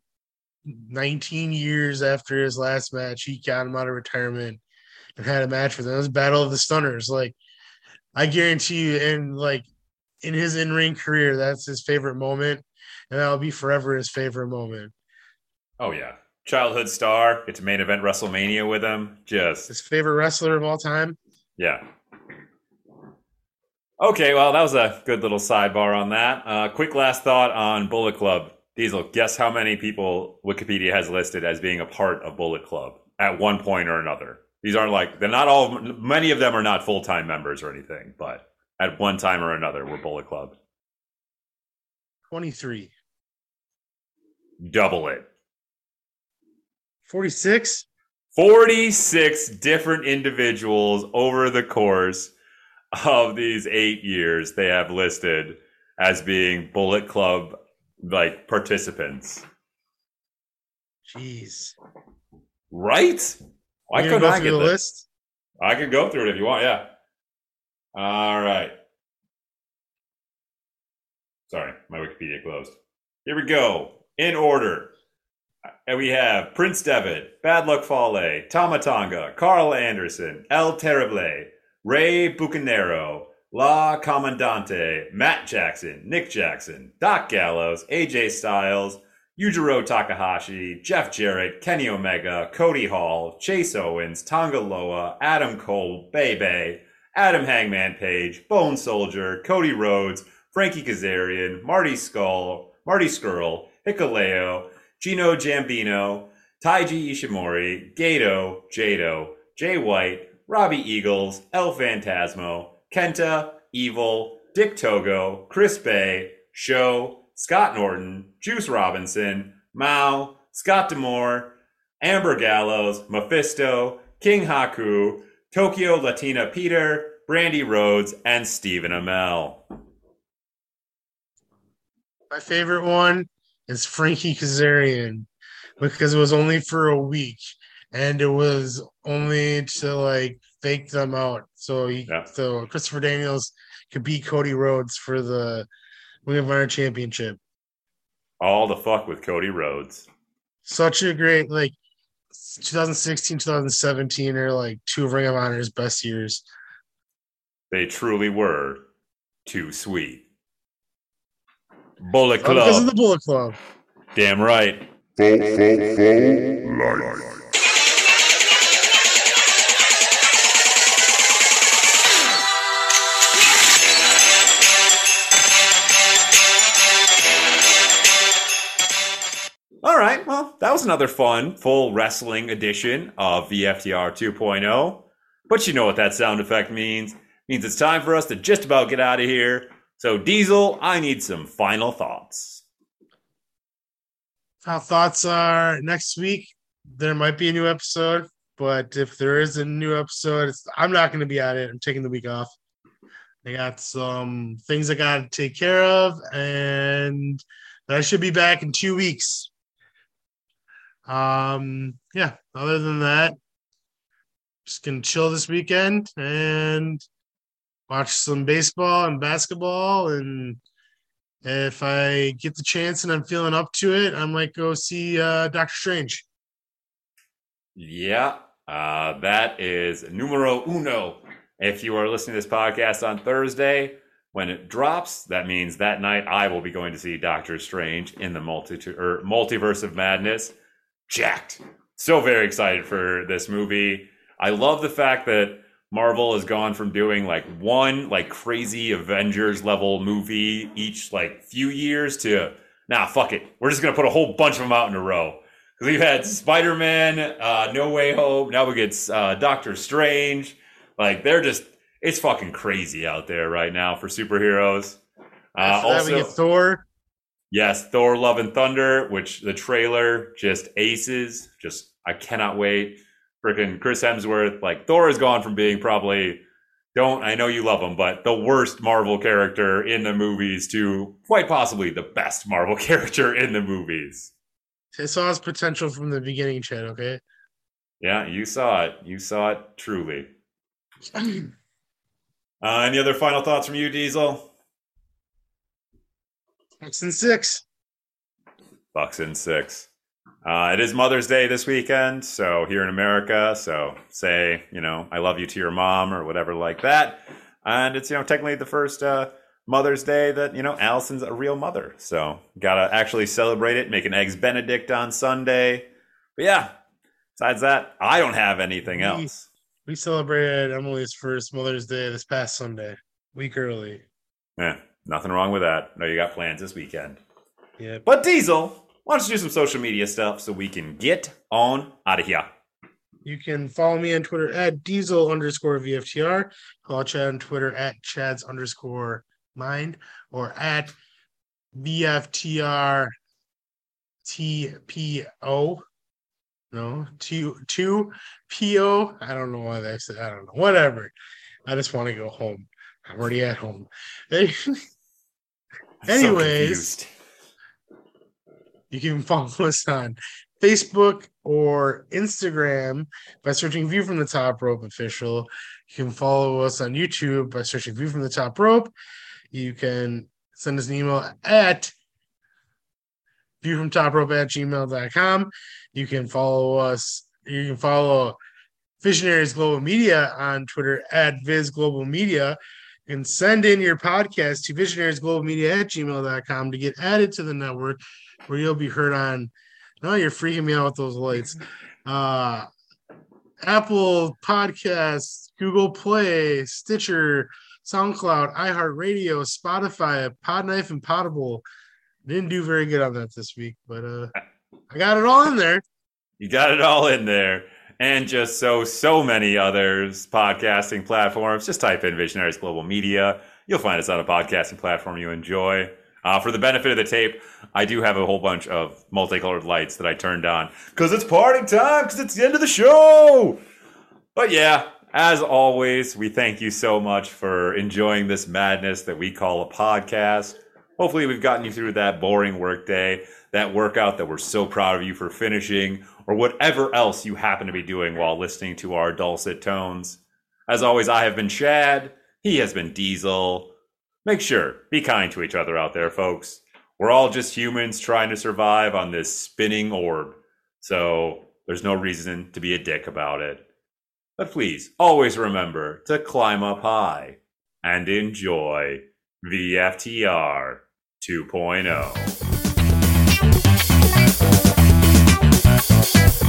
19 years after his last match, he got him out of retirement and had a match with him. It was Battle of the Stunners. Like I guarantee you, and like in his in-ring career, that's his favorite moment, and that'll be forever his favorite moment. Oh yeah, childhood star. It's main event WrestleMania with him. Just His favorite wrestler of all time. Yeah. Okay, well, that was a good little sidebar on that. Uh, quick last thought on Bullet Club. Diesel, guess how many people Wikipedia has listed as being a part of Bullet Club at one point or another? These aren't like, they're not all, many of them are not full time members or anything, but at one time or another, we're Bullet Club. 23. Double it. 46? 46 different individuals over the course of these eight years they have listed as being Bullet Club like participants. Jeez. Right? You couldn't go through the this? list? I can go through it if you want, yeah. All right. Sorry, my Wikipedia closed. Here we go. In order. And we have Prince Devitt, Bad Luck Fale, Tomatonga, Karl Anderson, El Terrible, Rey Bucanero, La Comandante, Matt Jackson, Nick Jackson, Doc Gallows, AJ Styles, Yujiro Takahashi, Jeff Jarrett, Kenny Omega, Cody Hall, Chase Owens, Tonga Loa, Adam Cole, Bebe, Adam Hangman Page, Bone Soldier, Cody Rhodes, Frankie Kazarian, Marty Scurll, Marty Scurll, Hikuleo, Gino Gambino, Taiji Ishimori, Gedo, Jado, Jay White, Robbie Eagles, El Phantasmo, Kenta, Evil, Dick Togo, Chris Bey, Show, Scott Norton, Juice Robinson, Mao, Scott D'Amore, Amber Gallows, Mephisto, King Haku, Tokyo Latina Peter, Brandi Rhodes, and Stephen Amell. My favorite one is Frankie Kazarian because it was only for a week and it was only to like fake them out. So he, Yeah. so Christopher Daniels could beat Cody Rhodes for the Ring of Honor Championship. All the fuck with Cody Rhodes. Such a great like 2016, 2017 are like two of Ring of Honor's best years. They truly were too sweet. Bullet All because of the Bullet Club. Damn right. Full, full, full life. That was another fun, full wrestling edition of VFTR 2.0. oh. But you know what that sound effect means. It means it's time for us to just about get out of here. So, Diesel, I need some final thoughts. Our thoughts are next week. There might be a new episode, but if there is a new episode, I'm not going to be at it. I'm taking the week off. I got some things I got to take care of, and I should be back in two weeks. Um, yeah. Other than that, just gonna chill this weekend and watch some baseball and basketball and if I get the chance and I'm feeling up to it, I might go see uh, Doctor Strange. Yeah, uh, that is numero uno. If you are listening to this podcast on Thursday, when it drops, that means that night I will be going to see Doctor Strange in the multi- or multiverse of madness. Jacked. So very excited for this movie. I love the fact that Marvel has gone from doing like one like crazy Avengers level movie each like few years to nah, fuck it. We're just gonna put a whole bunch of them out in a row. Because we've had Spider Man, uh, No Way Home. Now we get uh, Doctor Strange. Like they're just it's fucking crazy out there right now for superheroes. Uh, that, we also, get Thor. Yes, Thor: Love and Thunder, which the trailer just aces. Just I cannot wait. Freaking Chris Hemsworth, like Thor has gone from being probably don't I know you love him, but the worst Marvel character in the movies to quite possibly the best Marvel character in the movies. I saw his potential from the beginning, Chad. Okay. Yeah, you saw it. You saw it truly. Uh, any other final thoughts from you, Diesel? Bucks and six. Bucks in six. Uh, it is Mother's Day this weekend, so here in America, so say you know I love you to your mom or whatever like that, and it's you know technically the first uh, Mother's Day that you know Allison's a real mother, so gotta actually celebrate it, make an eggs Benedict on Sunday. But yeah, besides that, I don't have anything We- else. We celebrated Emily's first Mother's Day this past Sunday, week early. Yeah, nothing wrong with that. No, you got plans this weekend. Yeah. But Diesel, why don't you do some social media stuff so we can get on out of here? You can follow me on Twitter at diesel underscore VFTR. Follow Chad on Twitter at Chad's underscore mind or at VFTR TPO. No, two two PO. I don't know why they said I don't know. Whatever. I just want to go home. I'm already at home. I'm so Anyways. You can follow us on Facebook or Instagram by searching View from the Top Rope Official. You can follow us on YouTube by searching View from the Top Rope. You can send us an email at view from top rope at gmail.com. You can follow us, you can follow Visionaries Global Media on Twitter at Viz Global Media. And send in your podcast to visionariesglobalmedia at gmail.com to get added to the network where you'll be heard on. No, you're freaking me out with those lights. Uh, Apple Podcasts, Google Play, Stitcher, SoundCloud, iHeartRadio, Spotify, Podknife, and Potable. Didn't do very good on that this week, but uh, I got it all in there. You got it all in there. And just so, so many others podcasting platforms. Just type in Visionaries Global Media. You'll find us on a podcasting platform you enjoy. Uh, for the benefit of the tape, I do have a whole bunch of multicolored lights that I turned on because it's party time, because it's the end of the show. But yeah, as always, we thank you so much for enjoying this madness that we call a podcast. Hopefully, we've gotten you through that boring workday, that workout that we're so proud of you for finishing, or whatever else you happen to be doing while listening to our dulcet tones. As always, I have been Chad. He has been Diesel. Make sure, be kind to each other out there, folks. We're all just humans trying to survive on this spinning orb. So there's no reason to be a dick about it. But please, always remember to climb up high and enjoy VFTR 2.0. Thank you.